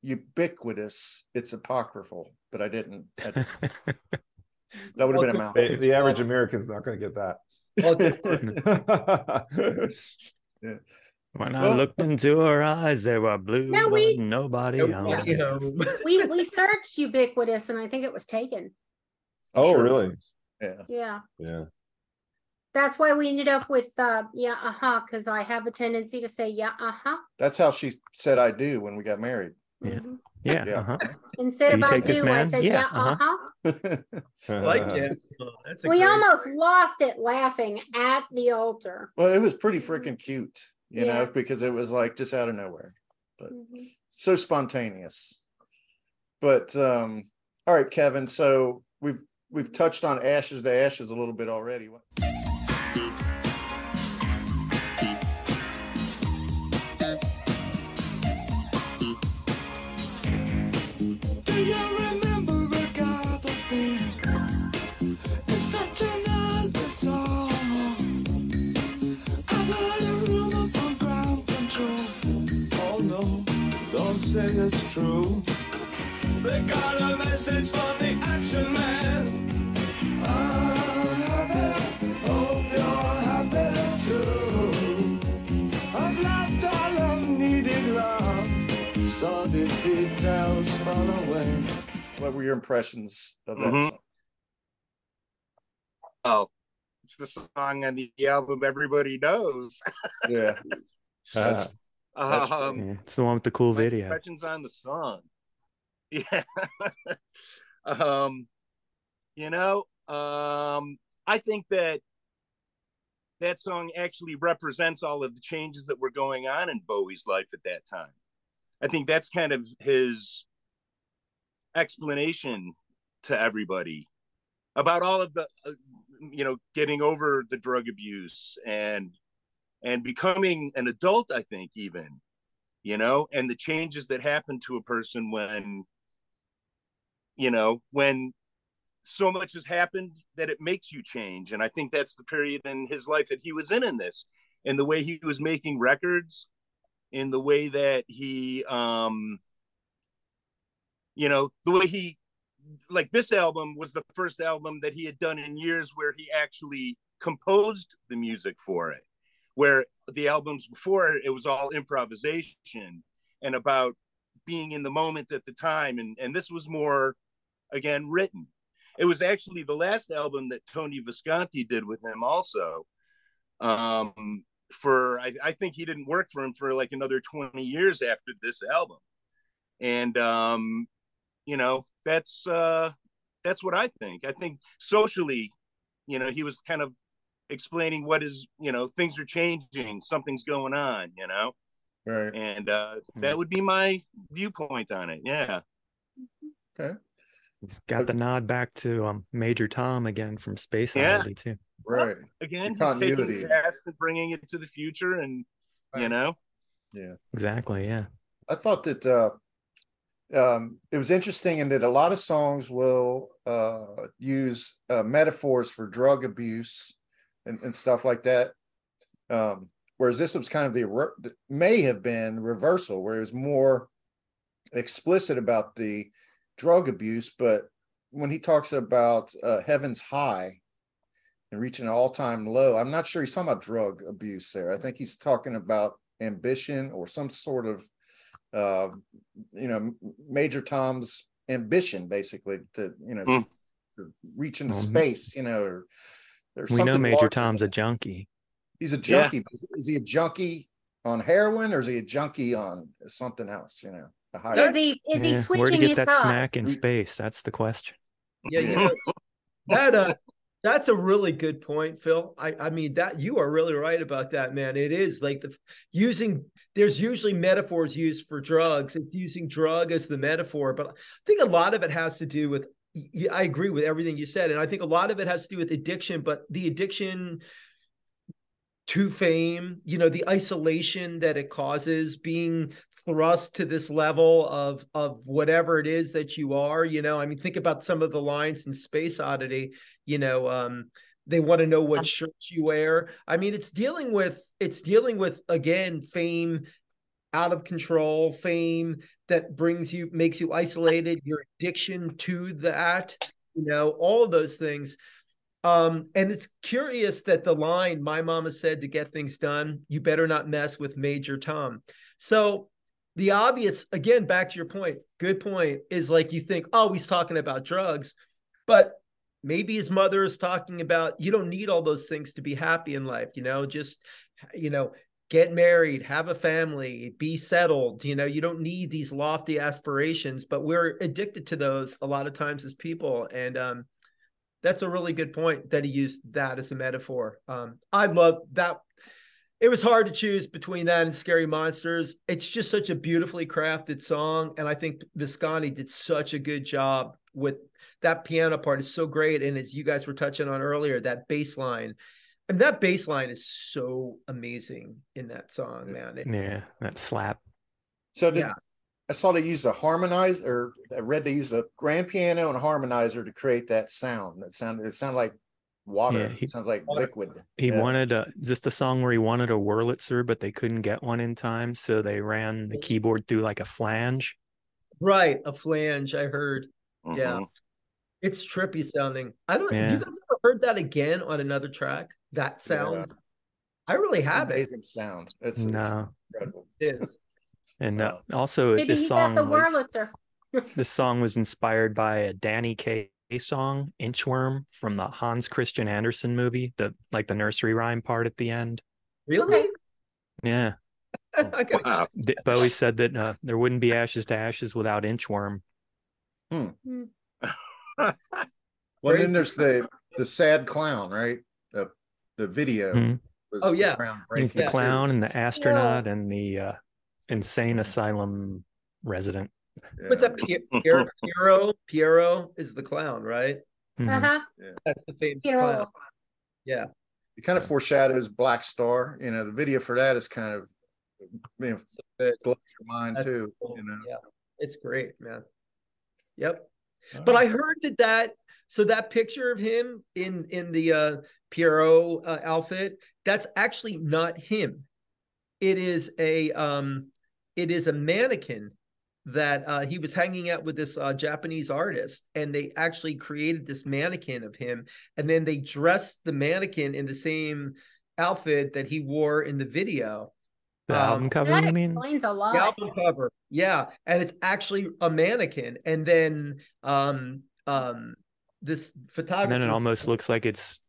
ubiquitous, it's apocryphal. But I didn't. I didn't- *laughs* that would have been a mouth. the, the average american's not going to get that *laughs* Yeah. When I Well- looked into her eyes, they were blue, No, but we- nobody Nobody home. home. We we searched ubiquitous and I think it was taken. oh Sure. really Yeah. Yeah. yeah That's why we ended up with uh yeah, uh-huh, because I have a tendency to say yeah, uh-huh. That's how she said I do when we got married. Yeah. Yeah. Yeah. Uh-huh. Instead Do of I do, I said Yeah, yeah, uh-huh. uh-huh. *laughs* like that. Oh, That's a We great- almost lost it laughing at the altar. Well, it was pretty freaking cute, you know, because it was like just out of nowhere, but Mhm. so spontaneous. But um, all right, Kevin. So we've we've touched on ashes to ashes a little bit already. What- say it's true They got a message from the action man I'm happy, hope you're happy too I've left all unneeded love Saw the details fall away What were your impressions of that? Mhm. song? Oh, it's the song on the album everybody knows. *laughs* Yeah, That's- That's um, Yeah, It's the one with the cool video. impressions on the song. *laughs* Yeah. um, you know, um, I think that that song actually represents all of the changes that were going on in Bowie's life at that time. I think that's kind of his explanation to everybody about all of the uh, you know getting over the drug abuse and and becoming an adult i think even you know and the changes that happen to a person when you know when so much has happened that it makes you change. And i think that's the period in his life that he was in in this in the way he was making records in the way that he um you know the way he like this album was the first album that he had done in years where he actually composed the music for it where the albums before it was all improvisation and about being in the moment at the time. And and this was more again written. It was actually the last album that tony visconti did with him also um for I, I think he didn't work for him for like another 20 years after this album. And um you know that's uh that's what i think. I think socially you know he was kind of explaining what is you know things are changing something's going on you know right and uh that would be my viewpoint on it yeah okay He's got the nod back to um, Major Tom again from Space Yeah. Oddity too. right again The he's taking continuity. the past and bringing it to the future and you know yeah Exactly. Yeah. I thought that uh, um, it was interesting in that a lot of songs will uh, use uh, metaphors for drug abuse and, and stuff like that. Um, whereas this was kind of the may have been reversal, where it was more explicit about the drug abuse. But when he talks about uh, heaven's high and reaching an all time low, I'm not sure he's talking about drug abuse there. I think he's talking about ambition or some sort of uh, you know, Major Tom's ambition, basically, to you know, Mm. to reach into Well, space. You know, or there's We know Major Tom's a junkie. He's a Yeah. junkie. Is he a junkie on heroin or is he a junkie on something else? You know, a high. Is he is he Yeah, Where to switching get his that thoughts? snack in space? That's the question. Yeah, you know, that uh that's a really good point, Phil. I I mean that you are really right about that, man. It is like the using there's usually metaphors used for drugs. It's using drug as the metaphor, but I think a lot of it has to do with y- I agree with everything you said and I think a lot of it has to do with addiction, but the addiction to fame, you know, the isolation that it causes, being thrust to this level of of whatever it is that you are, you know. I mean, think about some of the lines in Space Oddity, you know, um, they want to know what shirts you wear. I mean, it's dealing with it's dealing with again fame out of control, fame that brings you makes you isolated, your addiction to that, you know, all of those things. Um, and it's curious that the line my mama said to get things done, you better not mess with Major Tom. So the obvious, again, back to your point, good point, is like you think, oh, he's talking about drugs, but maybe his mother is talking about you don't need all those things to be happy in life, you know, just you know, get married, have a family, be settled. You know, you don't need these lofty aspirations, but we're addicted to those a lot of times as people. And um, that's a really good point that he used that as a metaphor. Um, I love that. It was hard to choose between that and Scary Monsters. It's just such a beautifully crafted song. And I think Visconti did such a good job with that piano part is so great. And as you guys were touching on earlier, that bass line. And that bass line is so amazing in that song, man. It- Yeah, that slap. So did, Yeah. I saw they used a harmonizer, or I read they used a grand piano and a harmonizer to create that sound. That sounded it sounded like water. Yeah, he- it sounds like liquid. He Yeah. wanted a just a song where he wanted a Wurlitzer, but they couldn't get one in time, so they ran the keyboard through like a flange. Right, a flange. I heard. Yeah, Mhm. it's trippy sounding. I don't. Yeah. You guys ever heard that again on another track? That sound. I really It's have it. amazing sound. It's, it's No. incredible. It is. And uh, also, Maybe this song the was *laughs* this song was inspired by a Danny Kaye song, "Inchworm," from the Hans Christian Andersen movie, the like the nursery rhyme part at the end. Really? Yeah, *laughs* I gotta Wow. Bowie said that uh, there wouldn't be ashes to ashes without Inchworm. Hmm. *laughs* Well, then there's the the sad clown, right? The the video. Mhm. was Oh, yeah. groundbreaking, He's the too. clown and the astronaut and the uh, insane asylum resident. What's that? Pier- Pier- Pierrot. Pierrot is the clown, right? Mhm. Uh-huh. That's the famous Pierrot. clown. Yeah. It kind of foreshadows Black Star. You know, the video for that is kind of you know, Good. blows your mind That's too. cool. You know, Yeah, it's great, man. Yep. But I heard that that so that picture of him in in the uh Pierrot uh, outfit, that's actually not him. It is a um it is a mannequin that uh he was hanging out with this uh Japanese artist and they actually created this mannequin of him and then they dressed the mannequin in the same outfit that he wore in the video. The Um, album cover, That you mean? explains a lot. the album cover yeah and it's actually a mannequin and then um um this And then it almost looks like it's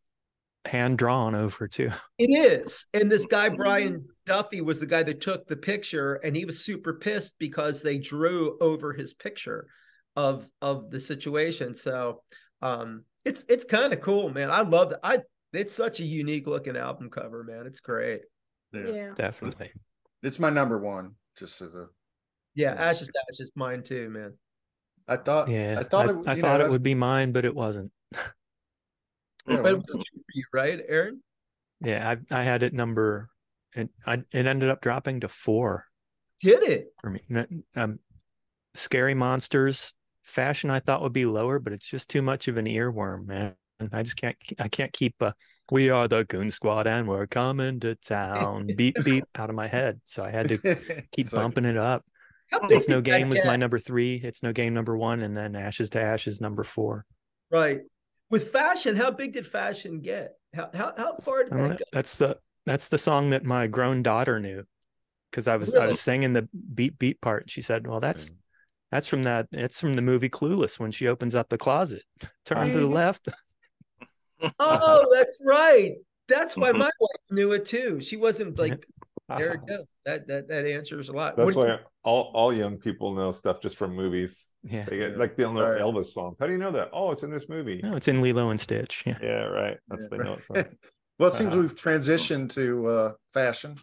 hand drawn over too. it is and this guy *laughs* brian duffy was the guy that took the picture and he was super pissed because they drew over his picture of of the situation so um it's it's kind of cool man i love it i it's such a unique looking album cover man it's great Yeah. Definitely. It's my number one, just as a. yeah ashes to ashes mine too man I thought. Yeah. I thought. I, it, I thought know, it would be mine, but it wasn't. *laughs* Yeah, but it was good for you right aaron Yeah, I I had it number it I it ended up dropping to four Did it? for me. Um scary monsters fashion I thought would be lower, but it's just too much of an earworm, man. I just can't I can't keep uh we are the goon squad and we're coming to town *laughs* beep beep out of my head. So I had to *laughs* keep bumping it up. It's no game was my number three. It's no game number one, and then Ashes to Ashes number four. Right. With fashion, how big did fashion get? How how, how far did I know. that go? That's the that's the song that my grown daughter knew because I was I was singing the beat beat part. She said, "Well, that's that's from that. It's from the movie Clueless when she opens up the closet, *laughs* turn to the left." Oh, that's right. That's *laughs* mm-hmm. why my wife knew it too. She wasn't like, there it *laughs* goes. That that that answers a lot. That's What- why all, all young people know stuff just from movies. Yeah. They get like they'll know Right. Elvis songs. How do you know that? Oh, it's in this movie. No, it's in Lilo and Stitch. Yeah. Yeah, right. That's they know it from. *laughs* well, it seems Uh-huh. we've transitioned to uh, fashion.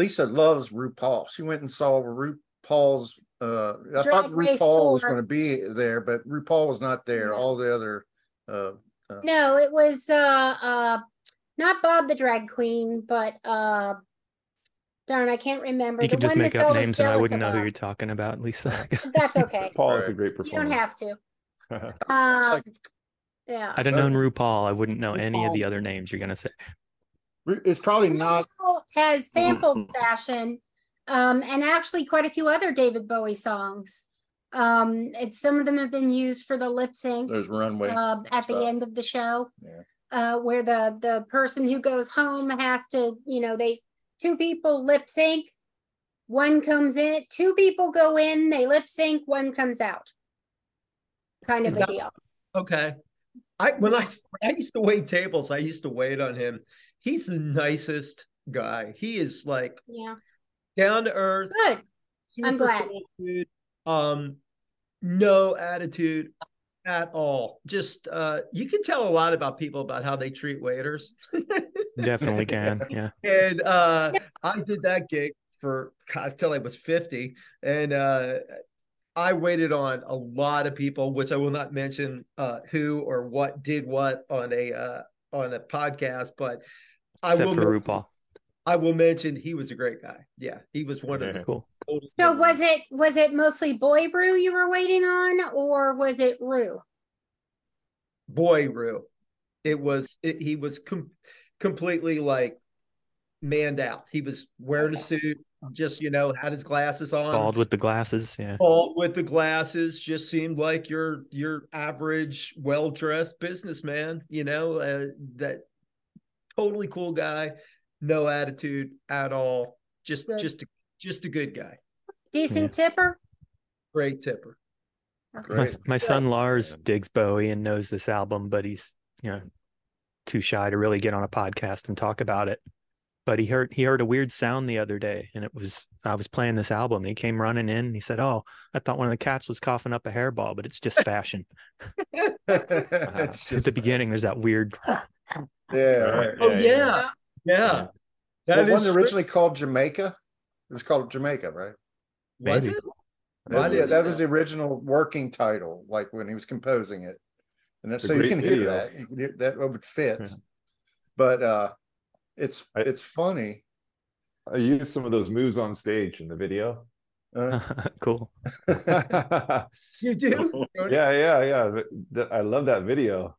Lisa loves RuPaul. She went and saw RuPaul's. Uh, I thought Drag Race RuPaul was going to be there, but RuPaul was not there. No. All the other. Uh, uh, No, it was uh uh not Bob the drag queen, but uh darn, I can't remember. You the can just one make up names, and I wouldn't know who you're talking about, Lisa. *laughs* That's okay. *laughs* Paul is a great performer. You don't have to. *laughs* it's Uh, like yeah. I'd have known RuPaul. I wouldn't know any of the other names you're gonna say. Ru- it's probably not. Has sampled fashion, um, and actually quite a few other David Bowie songs. Um, it's some of them have been used for the lip sync Those runway. uh, at the end of the show. Yeah. Uh, where the the person who goes home has to, you know, they two people lip sync, one comes in, two people go in, they lip sync, one comes out. Kind of Is a deal. Okay. I when I I used to wait tables, I used to wait on him. He's the nicest guy. He is like Yeah. down to earth. Good. I'm glad. cool dude. Um, no attitude at all. Just uh, you can tell a lot about people about how they treat waiters. *laughs* Definitely can. Yeah. and uh, I did that gig for God, till I was fifty, and uh, I waited on a lot of people, which I will not mention uh, who or what did what on a uh, on a podcast, but I Except will for men- RuPaul. I will mention he was a great guy. Yeah, he was one of the Cool. So dudes. was it was it mostly Boy Brew you were waiting on, or was it Ru? boy Ru. It was it, he was com- completely like manned out. He was wearing a suit, just you know, had his glasses on. Bald with the glasses. Yeah. Bald with the glasses, just seemed like your your average, well dressed businessman. You know, uh, that totally cool guy, no attitude at all. Just Good. just a, just a good guy. Decent tipper. Great tipper. My, my son Lars digs Bowie and knows this album, but he's you know too shy to really get on a podcast and talk about it. But he heard he heard a weird sound the other day, and it was I was playing this album. And he came running in. And he said, "Oh, I thought one of the cats was coughing up a hairball, but it's just fashion." *laughs* It's At the beginning, there's that weird. *laughs* Yeah. Oh yeah, yeah. That That is one originally called Jamaica. It was called Jamaica, right? Was Maybe. it? I That, yeah, that was the original working title, like when he was composing it. And that's It's so you can hear video. that. You can hear that would fit. But uh it's it's funny. I used some of those moves on stage in the video. Uh, *laughs* cool. *laughs* You do? yeah, yeah, yeah. Th- th- I love that video.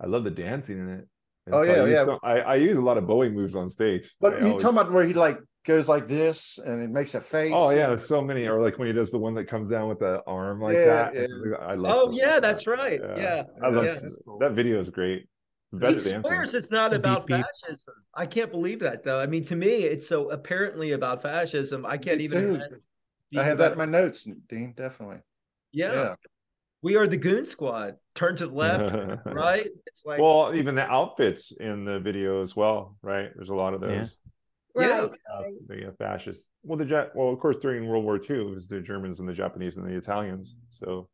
I love the dancing in it. And Oh, so yeah, use yeah. some- I, I use a lot of Bowie moves on stage. but I you always- talking about where he like goes like this and it makes a face. Oh yeah, there's so many. Or like when he does the one that comes down with the arm like Yeah, that. yeah. I love. Oh yeah, like that's that. right. Yeah, I love yeah. that video is great. He Best dancing. swears it's not about beep. fascism. I can't believe that though. I mean, to me, it's so apparently about fascism. I can't Me even. I have that in my notes, Dean, definitely. Yeah. Yeah. We are the Goon Squad. Turn to the left, turn to the *laughs* right. It's like well, even the outfits in the video as well, right? There's a lot of those. Yeah. yeah, Right. uh, the uh, fascists. Well, the Jap- well, of course, during World War II, it was the Germans and the Japanese and the Italians. So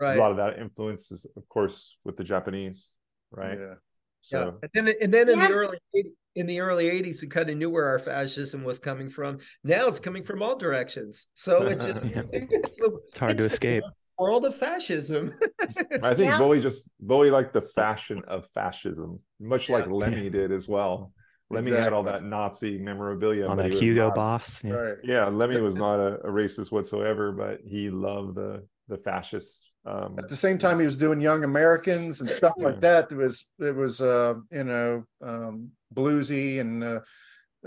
right. a lot of that influences, of course, with the Japanese, right? Yeah. So Yeah. And then and then in Yeah. the early 80 in the early 80s we kind of knew where our fascism was coming from. Now it's coming from all directions. So it's *laughs* just Yeah. *laughs* it's, the, It's hard to it's the escape. World of fascism. *laughs* I think Yeah. Bowie just Bowie liked the fashion of fascism, much like Yeah. Lemmy did as well. Lemmy had all that Nazi memorabilia. On but that Hugo not- Boss. Yeah. Right. Yeah, Lemmy was *laughs* not a, a racist whatsoever, but he loved the the fascists. Um, At the same time, he was doing Young Americans and stuff like that. It was it was uh, you know um, bluesy and uh,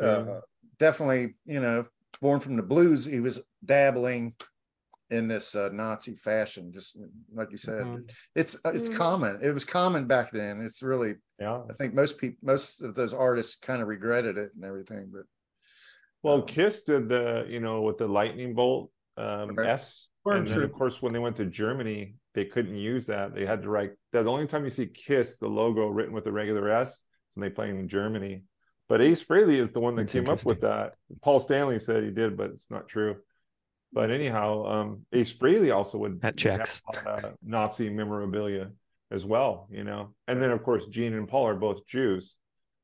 uh, definitely you know born from the blues. He was dabbling in this uh, Nazi fashion, just like you said. Mhm. It's uh, it's Mhm. common. It was common back then. It's really yeah. I think most people most of those artists kind of regretted it and everything. But Well, Um, Kiss did the, you know, with the lightning bolt um, Right. S, Storm and then of course when they went to Germany, they couldn't use that. They had to write. That the only time you see Kiss, the logo written with the regular S, is when they play in Germany. But Ace Frehley is the one that That's came up with that. Paul Stanley said he did, but it's not true. But anyhow, um, Ace Frehley also would That checks. have a lot of Nazi memorabilia as well, you know. And then of course Gene and Paul are both Jews.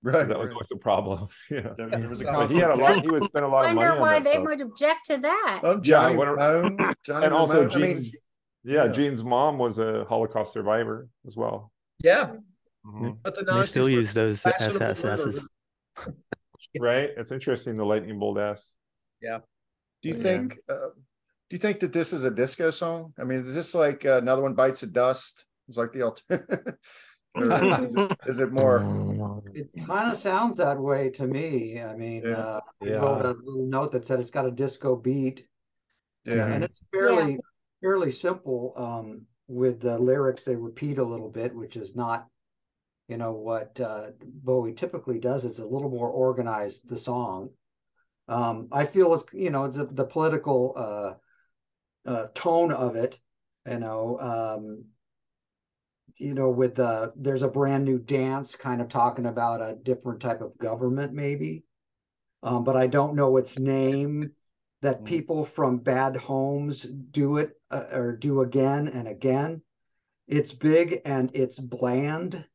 So right, that was always a problem. *laughs* yeah. There, there was a But he had a lot. He would spend a lot of money Wonder on why that they stuff. would object to that. Oh, Johnny what are- Ramone, *clears throat* Johnny and also Ramone. I mean, yeah, yeah. Gene's mom was a Holocaust survivor as well. yeah. Mhm. But the They Nazis still use those fashionable SSSs. *laughs* *laughs* Right? It's interesting the lightning bolt S. Do you Yeah. think? Uh, do you think that this is a disco song? I mean, is this like uh, another one bites of dust? It's like the alternative. *laughs* is, it, is it more? It kind of sounds that way to me. I mean, Yeah. uh, I wrote a little note that said it's got a disco beat, Yeah. and it's fairly fairly simple. Um, with the lyrics, they repeat a little bit, which is not, you know, what uh, Bowie typically does. It's a little more organized. The song, um, I feel it's you know it's a, the political uh, uh, tone of it. You know, um, you know, with the there's a brand new dance kind of talking about a different type of government, maybe. Um, but I don't know its name. That Mm. people from bad homes do it uh, or do again and again. It's big and it's bland,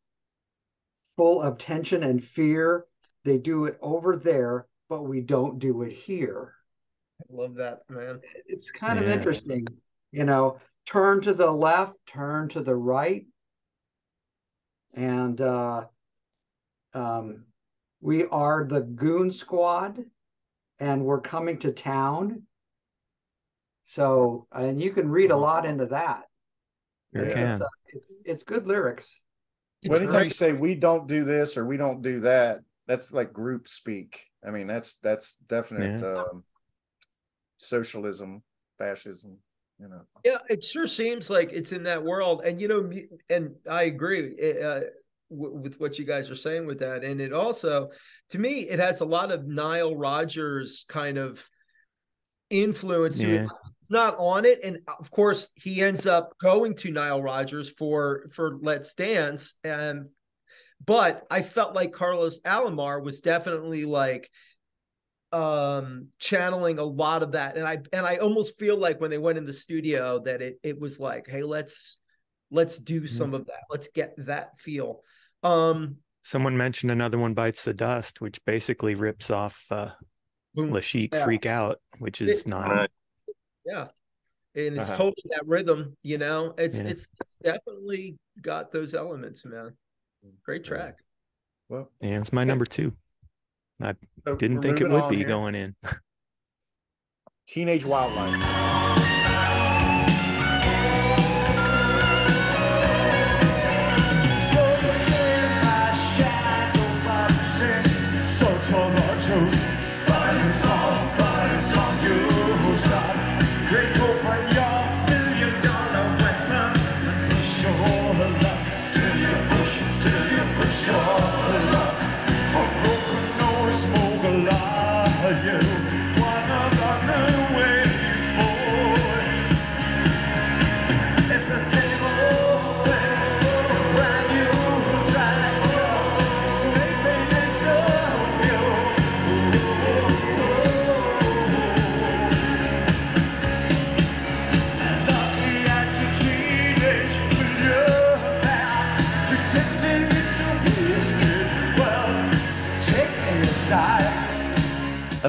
full of tension and fear. They do it over there, but we don't do it here I love that, man. it's kind of interesting, you know, turn to the left, turn to the right. And uh um we are the goon squad and we're coming to town. So, and you can read a lot into that. Sure It's, can. uh, it's it's good lyrics. Well, anytime you say we don't do this or we don't do that, that's like group speak. I mean, that's that's definite um, socialism, fascism. You know. Yeah, it sure seems like it's in that world, and you know, and I agree eh, uh, with what you guys are saying with that. And it also, to me, it has a lot of Nile Rodgers kind of influence. Yeah. It's not on it, and of course he ends up going to Nile Rodgers for for Let's Dance, and but I felt like Carlos Alomar was definitely like um channeling a lot of that and i and i almost feel like when they went in the studio that it it was like hey let's let's do some of that let's get that feel um Someone mentioned another one bites the dust, which basically rips off uh, Boom. Lashik Yeah. Freak Out, which is It- not. yeah and it's Uh-huh. totally that rhythm you know it's Yeah. it's it's definitely got those elements man great track well Yeah, it's my number two. I So didn't think it would be here. going in. *laughs* Teenage Wildlife.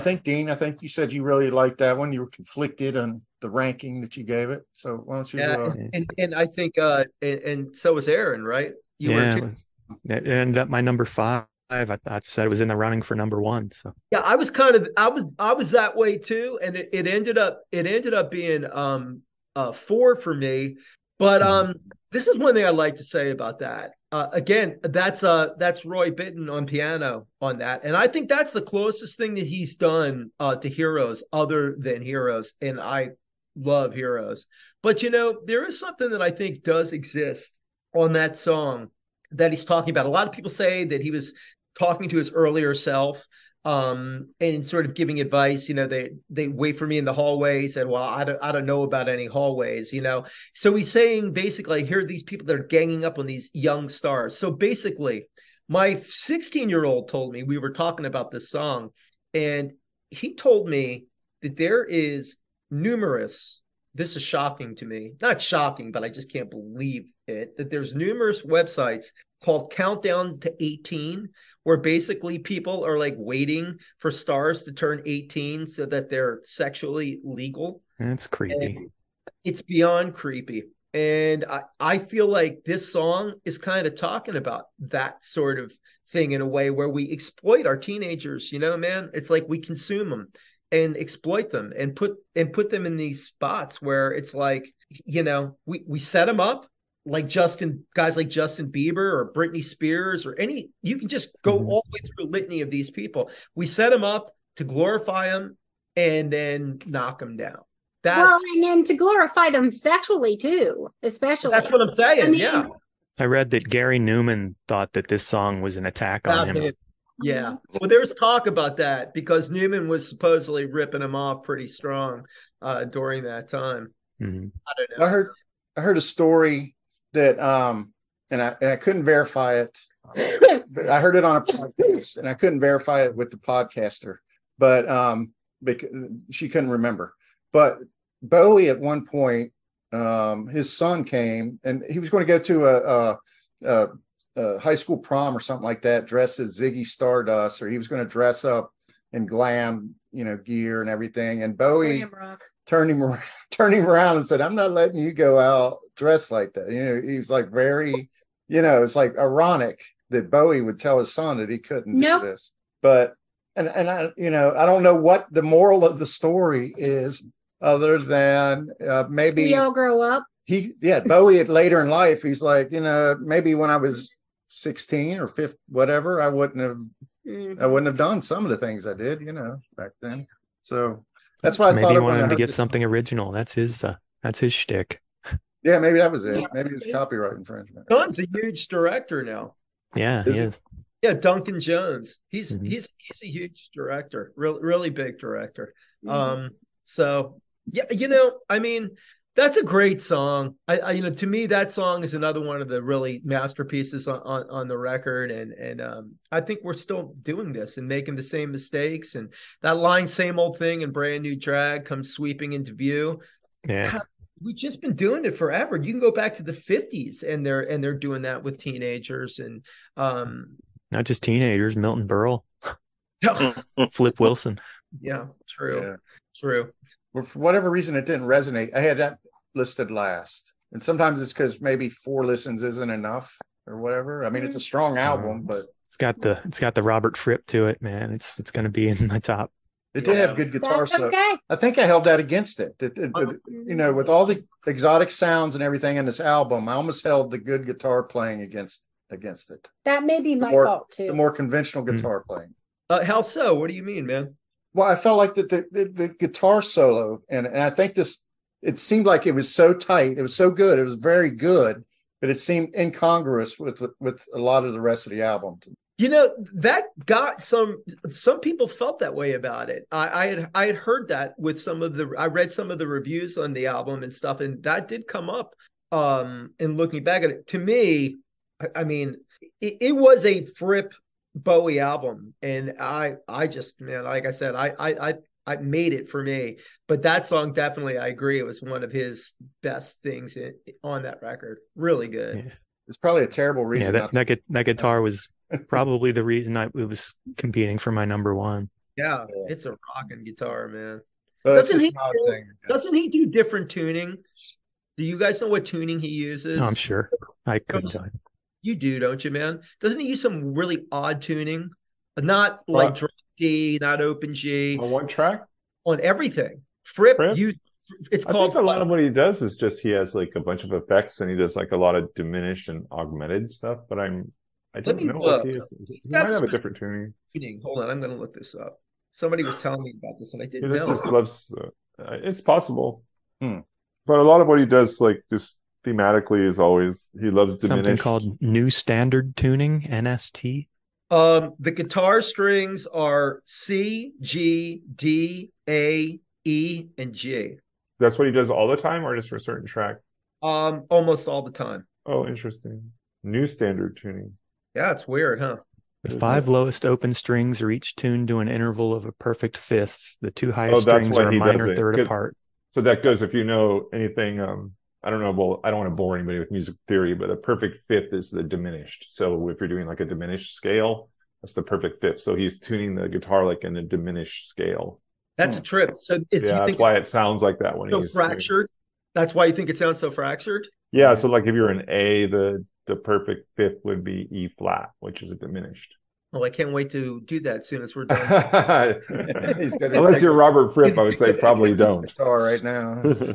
Think Dean, I think you said you really liked that one. You were conflicted on the ranking that you gave it. So why don't you? yeah uh, and, and and i think uh and, and so was aaron right you yeah, were it, was, it ended up my number five. I, I said it was in the running for number one. So Yeah, I was kind of I was I was that way too, and it, it ended up it ended up being um uh four for me. But um this is one thing I'd like to say about that. Uh, again, that's uh that's Roy Bittan on piano on that, and I think that's the closest thing that he's done uh to Heroes other than Heroes, and I love Heroes. But you know, there is something that I think does exist on that song that he's talking about. A lot of people say that he was talking to his earlier self um and sort of giving advice you know they they wait for me in the hallways and well i don't i don't know about any hallways you know. So he's saying basically here are these people that are ganging up on these young stars. So basically my 16 year old told me we were talking about this song and he told me that there is numerous this is shocking to me not shocking but i just can't believe it that there's numerous websites called countdown to 18 where basically people are like waiting for stars to turn 18 so that they're sexually legal. That's creepy. And it's beyond creepy. And I, I feel like this song is kind of talking about that sort of thing in a way where we exploit our teenagers you know man? It's like we consume them and exploit them and put and put them in these spots where it's like you know we we set them up like Justin guys like Justin Bieber or Britney Spears or any you can just go all the way through a litany of these people. We set them up to glorify them and then knock them down. That's well, and then to glorify them sexually too, especially. that's what I'm saying. I mean, yeah. I read that Gary Numan thought that this song was an attack on him. him. Yeah. Well, there was talk about that because Newman was supposedly ripping him off pretty strong uh, during that time. Mhm. I don't know. I heard I heard a story that um and I and I couldn't verify it. *laughs* I heard it on a podcast and I couldn't verify it with the podcaster, but um because she couldn't remember. But Bowie at one point, um, his son came and he was going to go to a, a, a, a high school prom or something like that, dressed as Ziggy Stardust, or he was going to dress up in glam, you know, gear and everything. And Bowie turned him around, *laughs* turned him around and said, "I'm not letting you go out dressed like that." You know, he was like very, you know, it's like ironic that Bowie would tell his son that he couldn't Nope. do this. But and and I, you know, I don't know what the moral of the story is, other than uh, maybe we all grow up. he, yeah, Bowie at later in life, he's like, you know, maybe when I was 16 or 15, whatever, I wouldn't have Mm. I wouldn't have done some of the things I did, you know, back then. So that's why I Maybe thought he of when I wanted to get this- something original. That's his. Uh, that's his shtick. Yeah, maybe that was it. Yeah. Maybe it was copyright infringement. John's a huge director now. Yeah, Is he he? is. Yeah, Duncan Jones. He's Mhm. he's he's a huge director, really really big director. Mhm. Um, So yeah, you know, I mean, that's a great song. I, I you know, to me, that song is another one of the really masterpieces on on, on the record, and and um, I think we're still doing this and making the same mistakes. And that line, "same old thing" and "brand new drag" comes sweeping into view. Yeah. We've just been doing it forever. You can go back to the '50s, and they're and they're doing that with teenagers, and um, Not just teenagers, Milton Berle, *laughs* Flip Wilson. yeah, true, Yeah. true. Well, for whatever reason, it didn't resonate. I had that listed last, and sometimes it's because maybe four listens isn't enough or whatever. I mean, it's a strong album, but It's got the it's got the Robert Fripp to it, man. It's it's gonna be in my top. It did have good guitar That's solo. okay. I think I held that against it. That- that- that- you know, with all the exotic sounds and everything in this album, I almost held the good guitar playing against against it. That may be my Or fault too. the more conventional guitar playing. Uh, how so? What do you mean, man? Well, I felt like that the, the, the guitar solo, and, and I think this, it seemed like it was so tight. It was so good. It was very good, but it seemed incongruous with with a lot of the rest of the album. You know that got some. Some people felt that way about it. I, I had I had heard that with some of the. I read some of the reviews on the album and stuff, and that did come up. Um, and looking back at it, to me, I, I mean, it, it was a Fripp Bowie album, and I I just man, like I said, I I I I made it for me. But that song definitely, I agree, it was one of his best things in, on that record. Really good. It's probably a terrible Yeah, reason. that not that, gu- that guitar was probably the reason I it was competing for my number one. Yeah, it's a rocking guitar, man. But doesn't he? just not a do- thing. Doesn't he do different tuning? Do you guys know what tuning he uses? No, I'm sure. I couldn't tell you. You do, don't you, man? Doesn't he use some really odd tuning? Not like What? drop D, not open G. On one track? On everything. Fripp, Fripp? you. It's I called. think a lot of what he does is just he has like a bunch of effects and he does like a lot of diminished and augmented stuff. But I'm I Let don't me know look. if he is. He might have a different tuning. tuning. Hold on, I'm going to look this up. Somebody was telling me about this, and I didn't just, know. just loves. Uh, it's possible, Hmm. but a lot of what he does, like just thematically, is always he loves to make Something called New Standard Tuning (NST). Um, the guitar strings are C, G, D, A, E, and G. That's what he does all the time, or just for a certain track. Um, almost all the time. Oh, interesting. New standard tuning. Yeah, it's weird, huh? The Is five it? lowest open strings are each tuned to an interval of a perfect fifth. The two highest that's strings are a minor third apart. So that goes if you know anything. Um, I don't know. Well, I don't want to bore anybody with music theory, but a perfect fifth is the diminished. So if you're doing like a diminished scale, that's the perfect fifth. So he's tuning the guitar like in a diminished scale. That's a trip. So if yeah, you that's why it sounds like that when it's so he's doing- fractured, that's why you think it sounds so fractured. Yeah, so like if you're an A, the the perfect fifth would be E flat, which is a diminished. Well, I can't wait to do that as soon as we're done. *laughs* He's gonna Unless you're Robert Fripp, I would say probably don't. Guitar right now. Uh,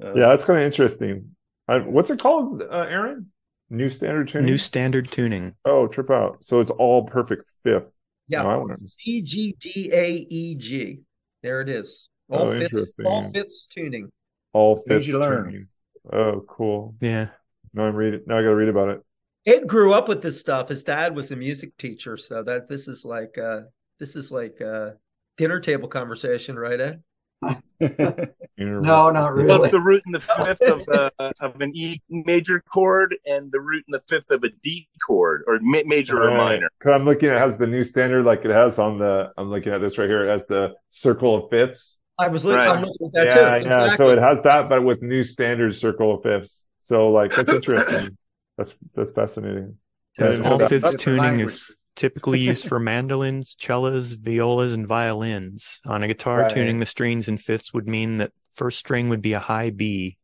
*laughs* yeah, that's kind of interesting. Uh, what's it called, uh, Aaron? New standard tuning. New Standard Tuning. Oh, trip out. So it's all perfect fifth. Yeah. No, I wanna- C G D A E G. There it is. All Oh, fifths, all fifths tuning. all fifths you learn. tuning. Oh, cool. Yeah. No, I'm reading. Now I got to read about it. Ed grew up with this stuff. His dad was a music teacher, so that this is like uh this is like uh dinner table conversation, right, Ed? *laughs* No, not really. Well, it's the root and the fifth of the of an E major chord and the root and the fifth of a D chord, or ma- major or minor. Because I'm looking at it has the new standard, like it has on the. I'm looking at this right here. It has the circle of fifths. I was looking, Right. I'm looking at that yeah, too. yeah. So it has that, but with new standard circle of fifths. So like that's interesting. that's that's fascinating. I Says didn't all that. fifths tuning language. is typically *laughs* used for mandolins, cellos, violas, and violins. On a guitar, Right. tuning the strings in fifths would mean that first string would be a high B.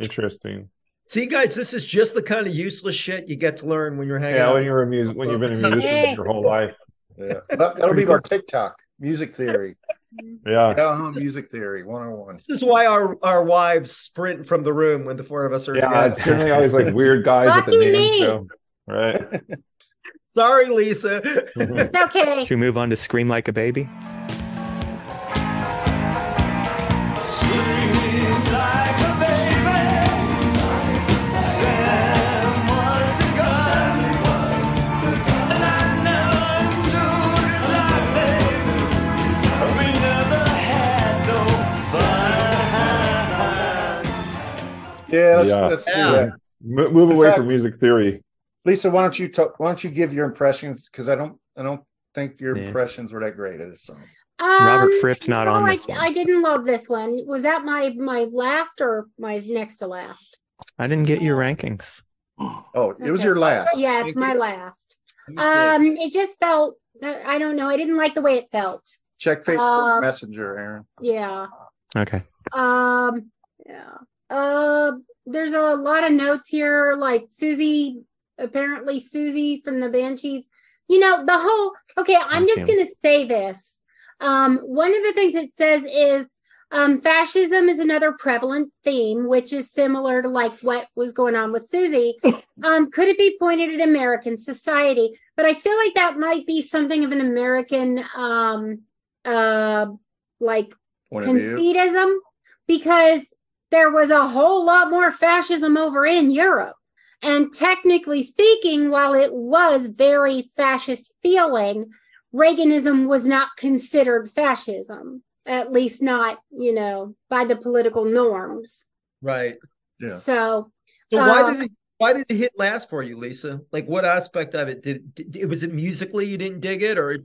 Interesting. See, guys, this is just the kind of useless shit you get to learn when you're hanging Yeah, out. when you're a music, when you've been a musician your whole life. Yeah. That, that'll be our TikTok music theory. Yeah. Yeah, music theory 101. This is why our, our wives sprint from the room when the four of us are Yeah, together. it's generally always like weird guys at the Lucky name me. show. Right. *laughs* Sorry, Lisa. *laughs* It's okay. Should we move on to Scream Like a Baby? Yeah, let's, Yeah. let's do Yeah. that. Mo- move In away fact- from music theory. Lisa, why don't you talk? Why don't you give your impressions? Because I don't, I don't think your Yeah. impressions were that great of this song. Robert Um, Fripp's not no, on I, this one. I didn't love this one. Was that my my last or my next to last? I didn't get your rankings. Oh, it was your last. Yeah, it's my last. Um, it just felt I don't know. I didn't like the way it felt. Check Facebook Um, Messenger, Aaron. Yeah. Okay. Um. Yeah. Uh. There's a lot of notes here, like Siouxsie. Apparently, Siouxsie from the Banshees. You know the whole. Okay, I'm just gonna say this. Um. One of the things it says is. Um, fascism is another prevalent theme, which is similar to like what was going on with Siouxsie. *laughs* Um, could it be pointed at American society? But I feel like that might be something of an American, um, uh, like Point conceitism because there was a whole lot more fascism over in Europe. And technically speaking, while it was very fascist feeling, Reaganism was not considered fascism, at least not, you know, by the political norms. Right. Yeah. So, So why uh, did it why did it hit last for you, Lisa? Like what aspect of it did, did was it musically you didn't dig it or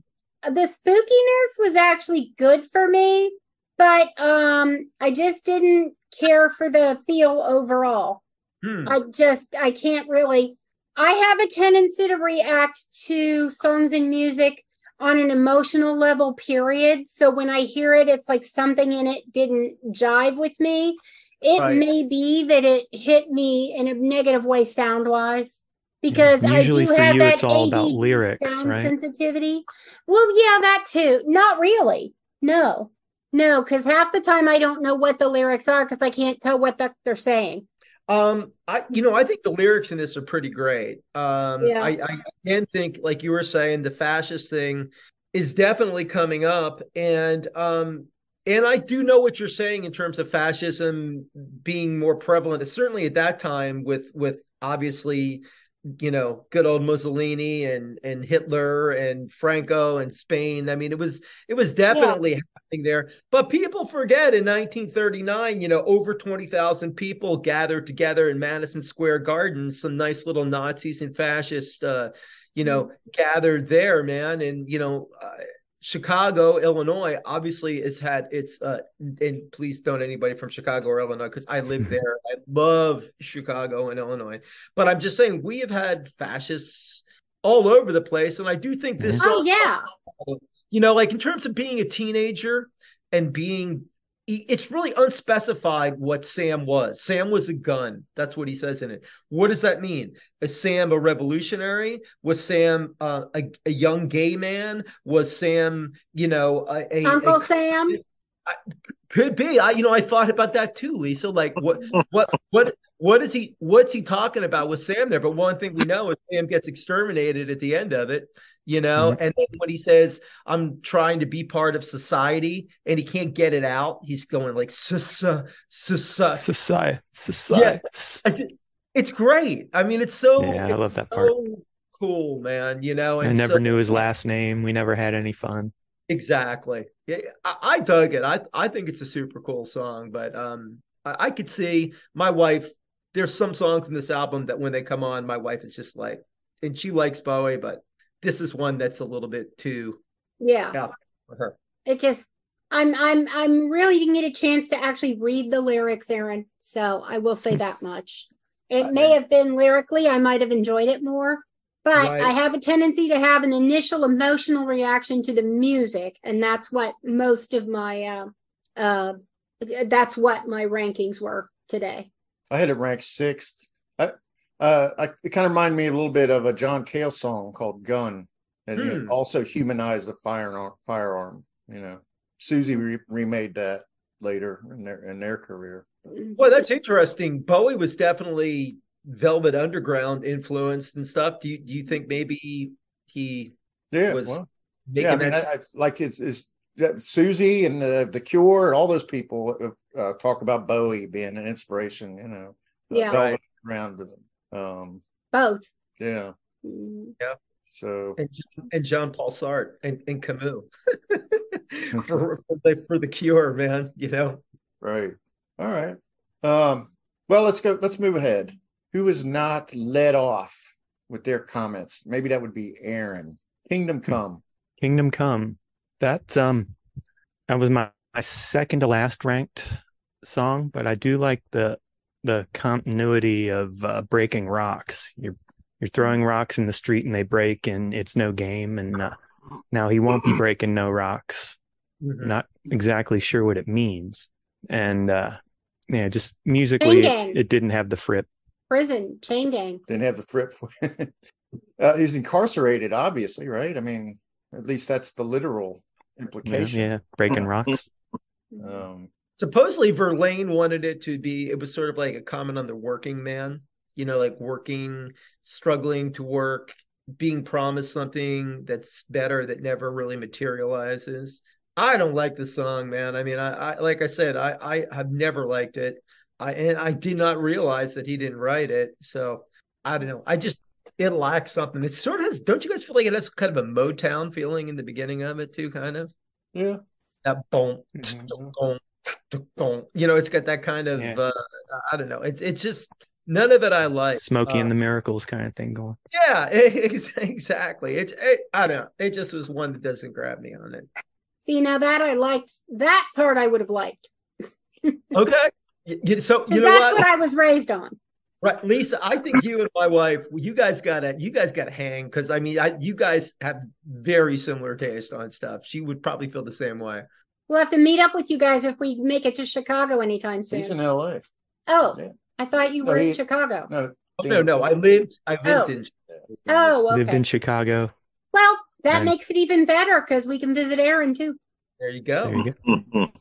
the spookiness was actually good for me, but um I just didn't care for the feel overall. Hmm. I just I can't really I have a tendency to react to songs and music on an emotional level period. So when I hear it it's like something in it didn't jive with me. It Right. may be that it hit me in a negative way sound wise because Usually I do for have you, that it's all about lyrics, right? sensitivity. Well, yeah, that too. Not really. No, no, because half the time I don't know what the lyrics are because I can't tell what the, they're saying. Um, I you know I think the lyrics in this are pretty great. Um, Yeah. I I again think like you were saying the fascist thing is definitely coming up, and um, and I do know what you're saying in terms of fascism being more prevalent. Certainly at that time with with obviously you know good old Mussolini and and Hitler and Franco and Spain. I mean it was it was definitely happening there. But people forget in 1939, you know, over 20,000 people gathered together in Madison Square Garden. Some nice little Nazis and fascists, uh, you know, gathered there, man. And, you know, uh, Chicago, Illinois, obviously has had its, uh, and please don't anybody from Chicago or Illinois, because I live there. *laughs* I love Chicago and Illinois. But I'm just saying, we have had fascists all over the place. And I do think this Oh song- yeah, *laughs* you know, like in terms of being a teenager and being, it's really unspecified what Sam was. Sam was a gun. That's what he says in it. What does that mean? Is Sam a revolutionary? Was Sam uh, a, a young gay man? Was Sam, you know, a, a Uncle a- Sam. could be. I, you know, I thought about that too, Lisa. Like, what, *laughs* what, what, what is he? What's he talking about with Sam there? But one thing we know is Sam gets exterminated at the end of it. You know, and then when he says, "I'm trying to be part of society," and he can't get it out, he's going like, "Society, society, society, society." It's great. I mean, it's so. Yeah, I love that part. Cool, man. You know, I never so- knew his last name. We never had any fun. Exactly. Yeah, I, I dug it. I I think it's a super cool song, but um, I, I could see my wife. There's some songs in this album that when they come on, my wife is just like, and she likes Bowie, but this is one that's a little bit too Yeah. out for her. It just I'm I'm I'm really didn't get a chance to actually read the lyrics, Aaron. So I will say *laughs* that much. It may have been lyrically, I might have enjoyed it more, but Right. I have a tendency to have an initial emotional reaction to the music, and that's what most of my uh uh that's what my rankings were today. I had it ranked sixth. I, uh, I, it kind of reminded me a little bit of a John Cale song called "Gun," and it Hmm. also humanized the firearm. Firearm, you know. Siouxsie re- remade that later in their in their career. Well, that's interesting. Bowie was definitely Velvet Underground influenced and stuff. Do you do you think maybe he Yeah, was well, making yeah. I mean, that? I, I, like it's, it's that Siouxsie and the the Cure and all those people uh, talk about Bowie being an inspiration. You know, Yeah. Velvet Underground, um, Both. yeah. Yeah. So and and Jean Paul Sartre and, and Camus *laughs* for, *laughs* for the for the Cure, man. You know, Right. All right. Um, Well, let's go. Let's move ahead. Who is not let off with their comments? Maybe that would be Aaron. Kingdom Come. Kingdom Come. That um that was my, my second to last ranked song, but I do like the the continuity of uh, breaking rocks. You're you're throwing rocks in the street and they break and it's no game and uh, now he won't be breaking no rocks. Not exactly sure what it means. And uh yeah, just musically it, it didn't have the Fripp. Prison, chain gang. Didn't have the Fripp for *laughs* uh, he's incarcerated, obviously, right? I mean, at least that's the literal Yeah, implication. yeah, breaking *laughs* rocks. Um, Supposedly Verlaine wanted it to be it was sort of like a comment on the working man, you know, like working, struggling to work, being promised something that's better that never really materializes. I don't like the song, man. I mean, I, I like I said, I I have never liked it. I and I did not realize that he didn't write it. So I don't know. I just it lacks something. It sort of has. Don't you guys feel like it has kind of a Motown feeling in the beginning of it too? Kind of. Yeah. That boom, mm-hmm. *tsk* boom, boom. You know, it's got that kind of. Yeah. uh I don't know. It's it's just none of it I like. Smokey Uh, and the Miracles kind of thing going. yeah, *laughs* ex- exactly. It, it I don't know. It just was one that doesn't grab me on it. See, now that I liked that part, I would have liked. *laughs* Okay. Y- y- you know that's what? what I was raised on. Right, Lisa. I think you and my wife, you guys gotta, you guys gotta hang because I mean, I, you guys have very similar taste on stuff. She would probably feel the same way. We'll have to meet up with you guys if we make it to Chicago anytime soon. he's in L.A. oh, I thought you No, were in Chicago. No, Oh, no, no. I lived, I lived Oh. in. Oh, Lived in Chicago. Well, that Right. makes it even better because we can visit Aaron too. There you go. There you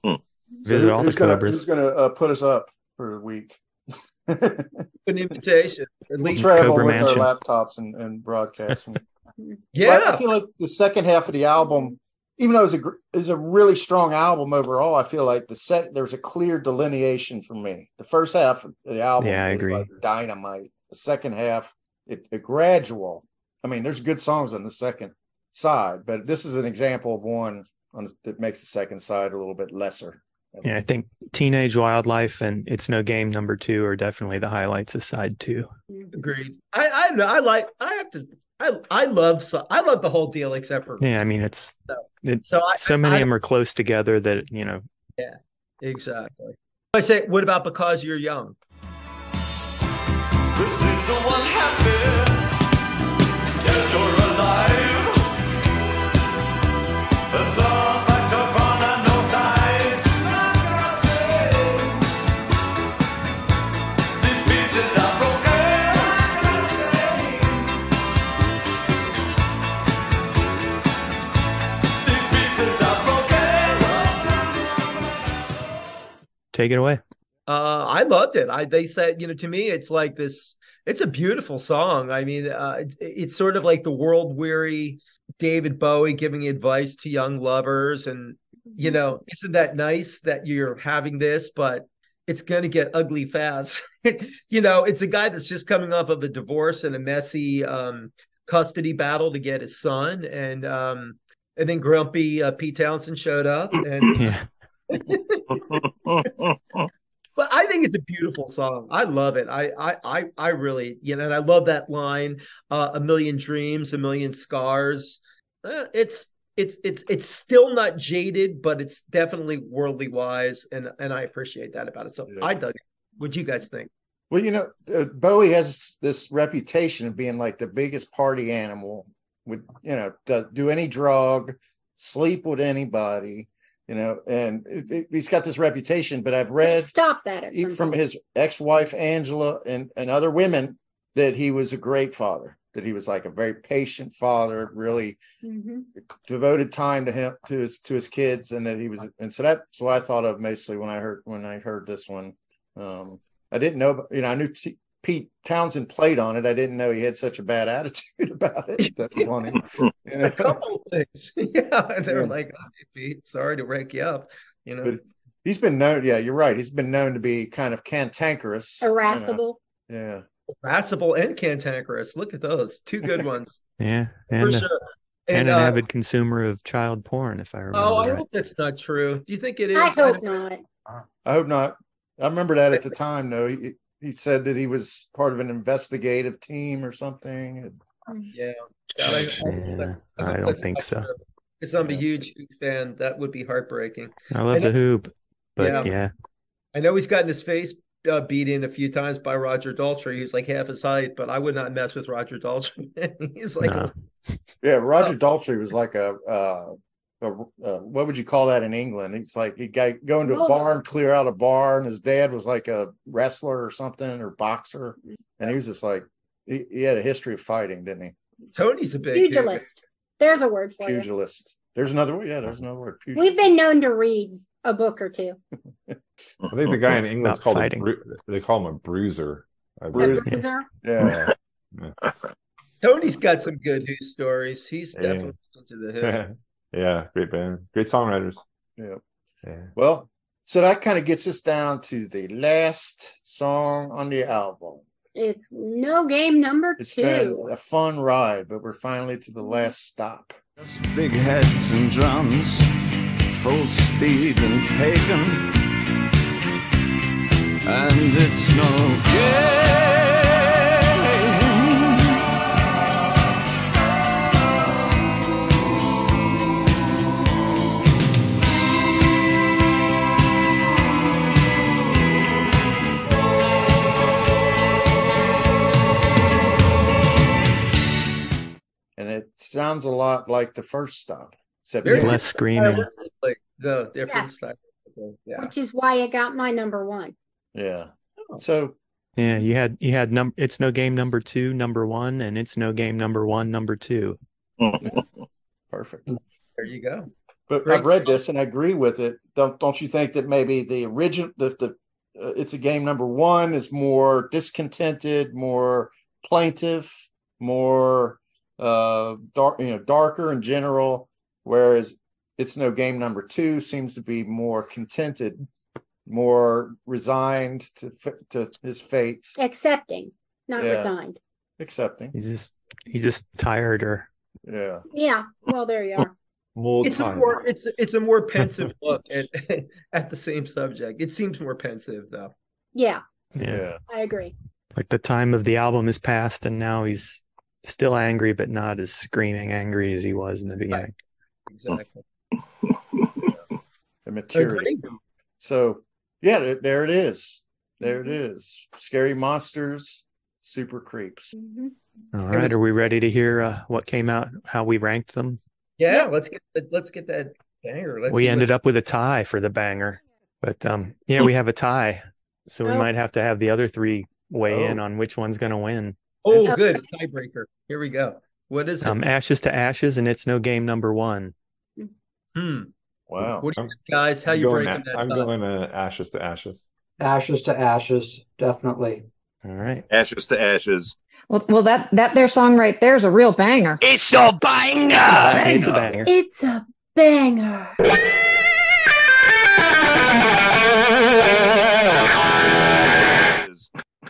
go. *laughs* Visit who- all the who's gonna, Cobras. Who's going to uh, put us up for a week? *laughs* An invitation. At We'll least travel Cobra with Mansion. our laptops and, and broadcast. *laughs* Yeah. But I feel like the second half of the album, even though it's a gr- it's a really strong album overall, I feel like the set there's a clear delineation for me. The first half of the album, Yeah, I agree. like dynamite. The second half, it, it gradual. I mean, there's good songs on the second side, but this is an example of one on that makes the second side a little bit lesser. Yeah, I think Teenage Wildlife and It's No Game number two are definitely the highlights of side two. Agreed. I, I know. I like. I have to. I, I love. So I love the whole deal except for. Yeah, I mean it's it, So I- so many I- of them are close together that you know. Yeah. Exactly. I say, what about because you're young? This is a one happy, dead or alive. There's no Take it away. Uh, I loved it. I they said, you know, to me, it's like this. It's a beautiful song. I mean, uh, it, it's sort of like the world weary David Bowie giving advice to young lovers, and you know, isn't that nice that you're having this, but it's going to get ugly fast. *laughs* you know, it's a guy that's just coming off of a divorce and a messy um, custody battle to get his son, and um, and then grumpy uh, Pete Townshend showed up, and *clears throat* Yeah. But I think it's a beautiful song. I love it. I I I, I really, you know, and I love that line, uh, a million dreams, a million scars. Uh, it's it's it's it's still not jaded, but it's definitely worldly wise, and and I appreciate that about it. So I dug it. What do you guys think? Well, you know, uh, Bowie has this reputation of being like the biggest party animal. With you know, do, do any drug, sleep with anybody, you know, and it, it- he's got this reputation. But I've read Stop that at from his ex-wife Angela and and other women that he was a great father. That he was like a very patient father, really Mhm. devoted time to him to his to his kids, and that he was. And so that's what I thought of mostly when I heard when I heard this one. Um, I didn't know, you know, I knew T- Pete Townshend played on it. I didn't know he had such a bad attitude *laughs* about it. That's funny. *laughs* A couple of things, *laughs* yeah. They're Yeah. like, "Oh, Pete, sorry to wake you up. You know, But he's been known. Yeah, you're right. He's been known to be kind of cantankerous, you know. Irascible. Yeah. irascible and cantankerous. Look at those two good ones Yeah, and a- sure. and, And, an uh, avid consumer of child porn, if I remember Oh, I right. hope that's not true. Do you think it is? I hope don't- I hope not. I remember that at the time, though. He, he said that he was part of an investigative team or something. Yeah. I, Yeah, I don't think so. Because I'm a huge Who fan. That would be heartbreaking. I love know- the Who, but Yeah. yeah, I know he's gotten his face uh, beat in a few times by Roger Daltrey. He's like half his height, but I would not mess with Roger Daltrey. *laughs* he's like, No. Yeah, Roger Daltrey was like a, uh, a, uh, what would you call that in England? It's like he'd go go into a Bulldog. barn, clear out a bar, and his dad was like a wrestler or something or boxer, and he was just like he, he had a history of fighting, didn't he? Tony's a big Who- Pugilist. There's a word for you. Pugilist. There's another word. Yeah, there's another word. Pugilist. We've been known to read a book or two. I think the guy in England's Not called a fighting. bru- they call him a bruiser. I A believe. bruiser. Yeah. Tony's got some good Who stories. He's Yeah. definitely into the Who. Yeah, great band, great songwriters. Yeah. Yeah. Well, so that kind of gets us down to the last song on the album. It's no game number It's two. been a fun ride, but we're finally to the last stop. Big heads and drums, full speed and pagan. And it's no game. Sounds a lot like the first stop. Except Very less screaming. Like the different Yes. style. Yeah. Which is why it got my number one. Yeah. So Yeah, you had you had num it's no game number two, number one, and it's no game number one, number two. *laughs* perfect. There you go. But Great I've read song. this and I agree with it. Don't don't you think that maybe the original the the uh, it's a game number one is more discontented, more plaintive, more uh dark you know darker in general, whereas it's no game number two seems to be more contented, more resigned to to his fate, Accepting, not Yeah. resigned. accepting. He's just he's just tired or Yeah. Yeah. Well, there you are. *laughs* More It's a more it's it's a more pensive *laughs* look at *laughs* at the same subject. It seems more pensive though. Yeah, yeah. I agree. Like the time of the album is past and now he's still angry but not as screaming angry as he was in the beginning. Exactly. *laughs* The maturity. So yeah, there, there it is. There it is. Scary monsters, super creeps. Mhm. All right, are we ready to hear uh, what came out, how we ranked them? Yeah, let's get let's get that banger. Let's we ended what- up with a tie for the banger. But um yeah, we have a tie. So we Oh. might have to have the other three weigh in Oh. on which one's going to win. Oh, good tiebreaker. Here we go. What is it? Um Ashes to Ashes and it's no game number 1. hmm. Wow. What do you think, guys? How I'm you going breaking a- that? I'm tie? going to ashes to ashes. Ashes to ashes, definitely. All right. Ashes to ashes. Well, well, that that their song right there is a real banger. It's a banger. It's a banger. It's a banger. It's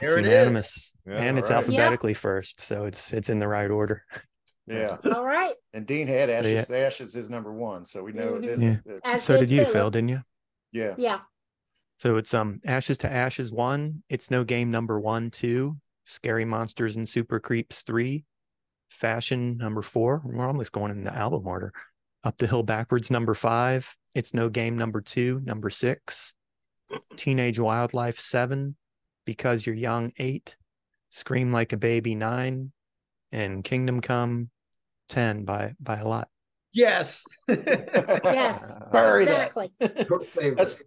There it is. unanimous. Yeah, and it's all right. alphabetically first, so it's it's in the right order. Yeah. *laughs* All right. And Dean had Ashes yeah. to Ashes is number one, so we know it is. Yeah. it- so did you, Philip. Phil, didn't you? yeah. Yeah. So it's um Ashes to Ashes one, It's No Game number one, two, Scary Monsters and Super Creeps three, Fashion number four. We're almost going in the album order. Up the Hill Backwards number five, It's No Game number two, number six, Teenage Wildlife seven, Because You're Young eight, Scream Like a Baby nine, and Kingdom Come ten by by a lot. Yes. Yes. *laughs* Bury. Exactly. Your favorite. That's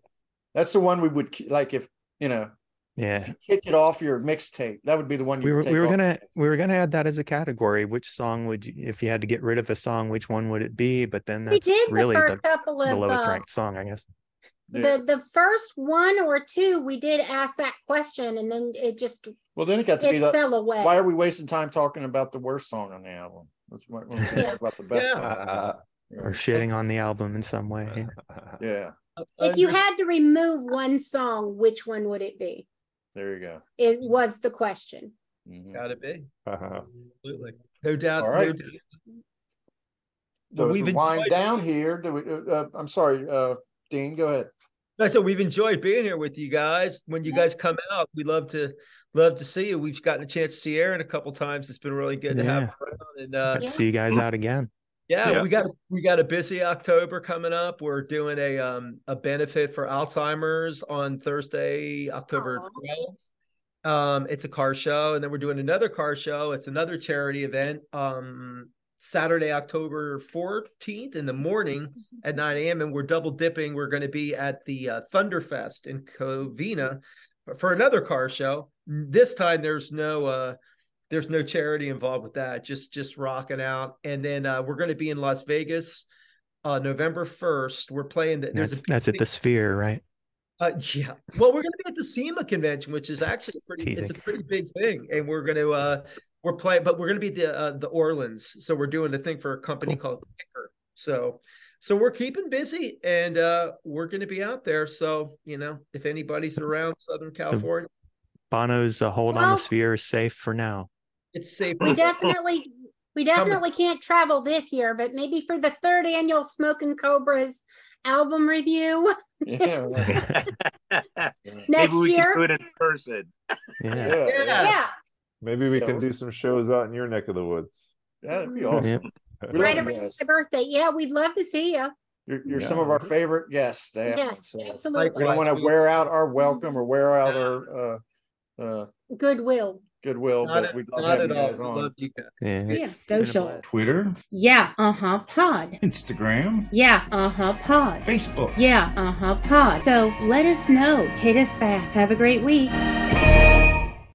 that's the one we would like if you know Yeah. kick it off your mixtape. That would be the one you we were take we were off. gonna we were gonna add that as a category. Which song would you, if you had to get rid of a song, which one would it be? But then We that's did the really first the, couple the lowest uh, ranked song, I guess. Yeah. the the first one or two. We did ask that question, and then it just Well, then it got to be it the. fell away. Why are we wasting time talking about the worst song on the album? Let's when *laughs* talk about the best song. Uh, Or shitting on the album in some way. yeah. *laughs* Yeah, if you had to remove one song, which one would it be? there you go. It was the question. Mhm. Gotta be. Uh-huh. Absolutely. No doubt. All no doubt. So Well, we've wind enjoyed- down here, do we? Uh, I'm sorry, uh, Dean. Go ahead. No, so we've enjoyed being here with you guys. When you guys come out, we love to love to see you. We've gotten a chance to see Aaron a couple times. It's been really good to have Yeah. him around. And uh, Hope see you guys out again. Yeah, Yeah. we got we got a busy October coming up. We're doing a um a benefit for Alzheimer's on Thursday, October twelfth. Um, it's a car show, and then we're doing another car show. It's another charity event. Um, Saturday, October fourteenth in the morning at nine a.m. And we're double dipping. We're going to be at the uh, Thunderfest in Covina for another car show. This time, there's no uh there's no charity involved with that just just rocking out and then uh we're going to be in las vegas uh november 1st we're playing the, there's That's a that's at the Sphere, right? uh, yeah well we're going to be at the SEMA convention which is actually a pretty it's a pretty big thing and we're going to uh we're playing but we're going to be the uh, the orleans so we're doing the thing for a company called Kicker. so so we're keeping busy and uh we're going to be out there so you know if anybody's around southern california Bono's uh, hold on the Sphere is safe for now. it's safe We definitely we definitely can't travel this year, but maybe for the third annual Smoking Cobras album review Yeah. *laughs* Maybe next we year. can do it in person. Yeah. Yeah. Maybe we Yeah, can we'll- do some shows out in your neck of the woods. That'd be Mhm. awesome. Yep. We right love around you guys. my birthday. Yeah, we'd love to see you. You're, you're Yeah. some of our favorite guests. to have, Yes, so absolutely. We don't want to wear out our welcome or wear out our uh, uh, Goodwill. goodwill, Not but at- we'd love not having at you all. guys We on. love you guys. Yeah. Yeah, it's been a social. blast. Twitter, Yeah, uh-huh, pod. Instagram, Yeah, uh-huh, pod. Facebook. Yeah, uh-huh, pod. So let us know. Hit us back. Have a great week.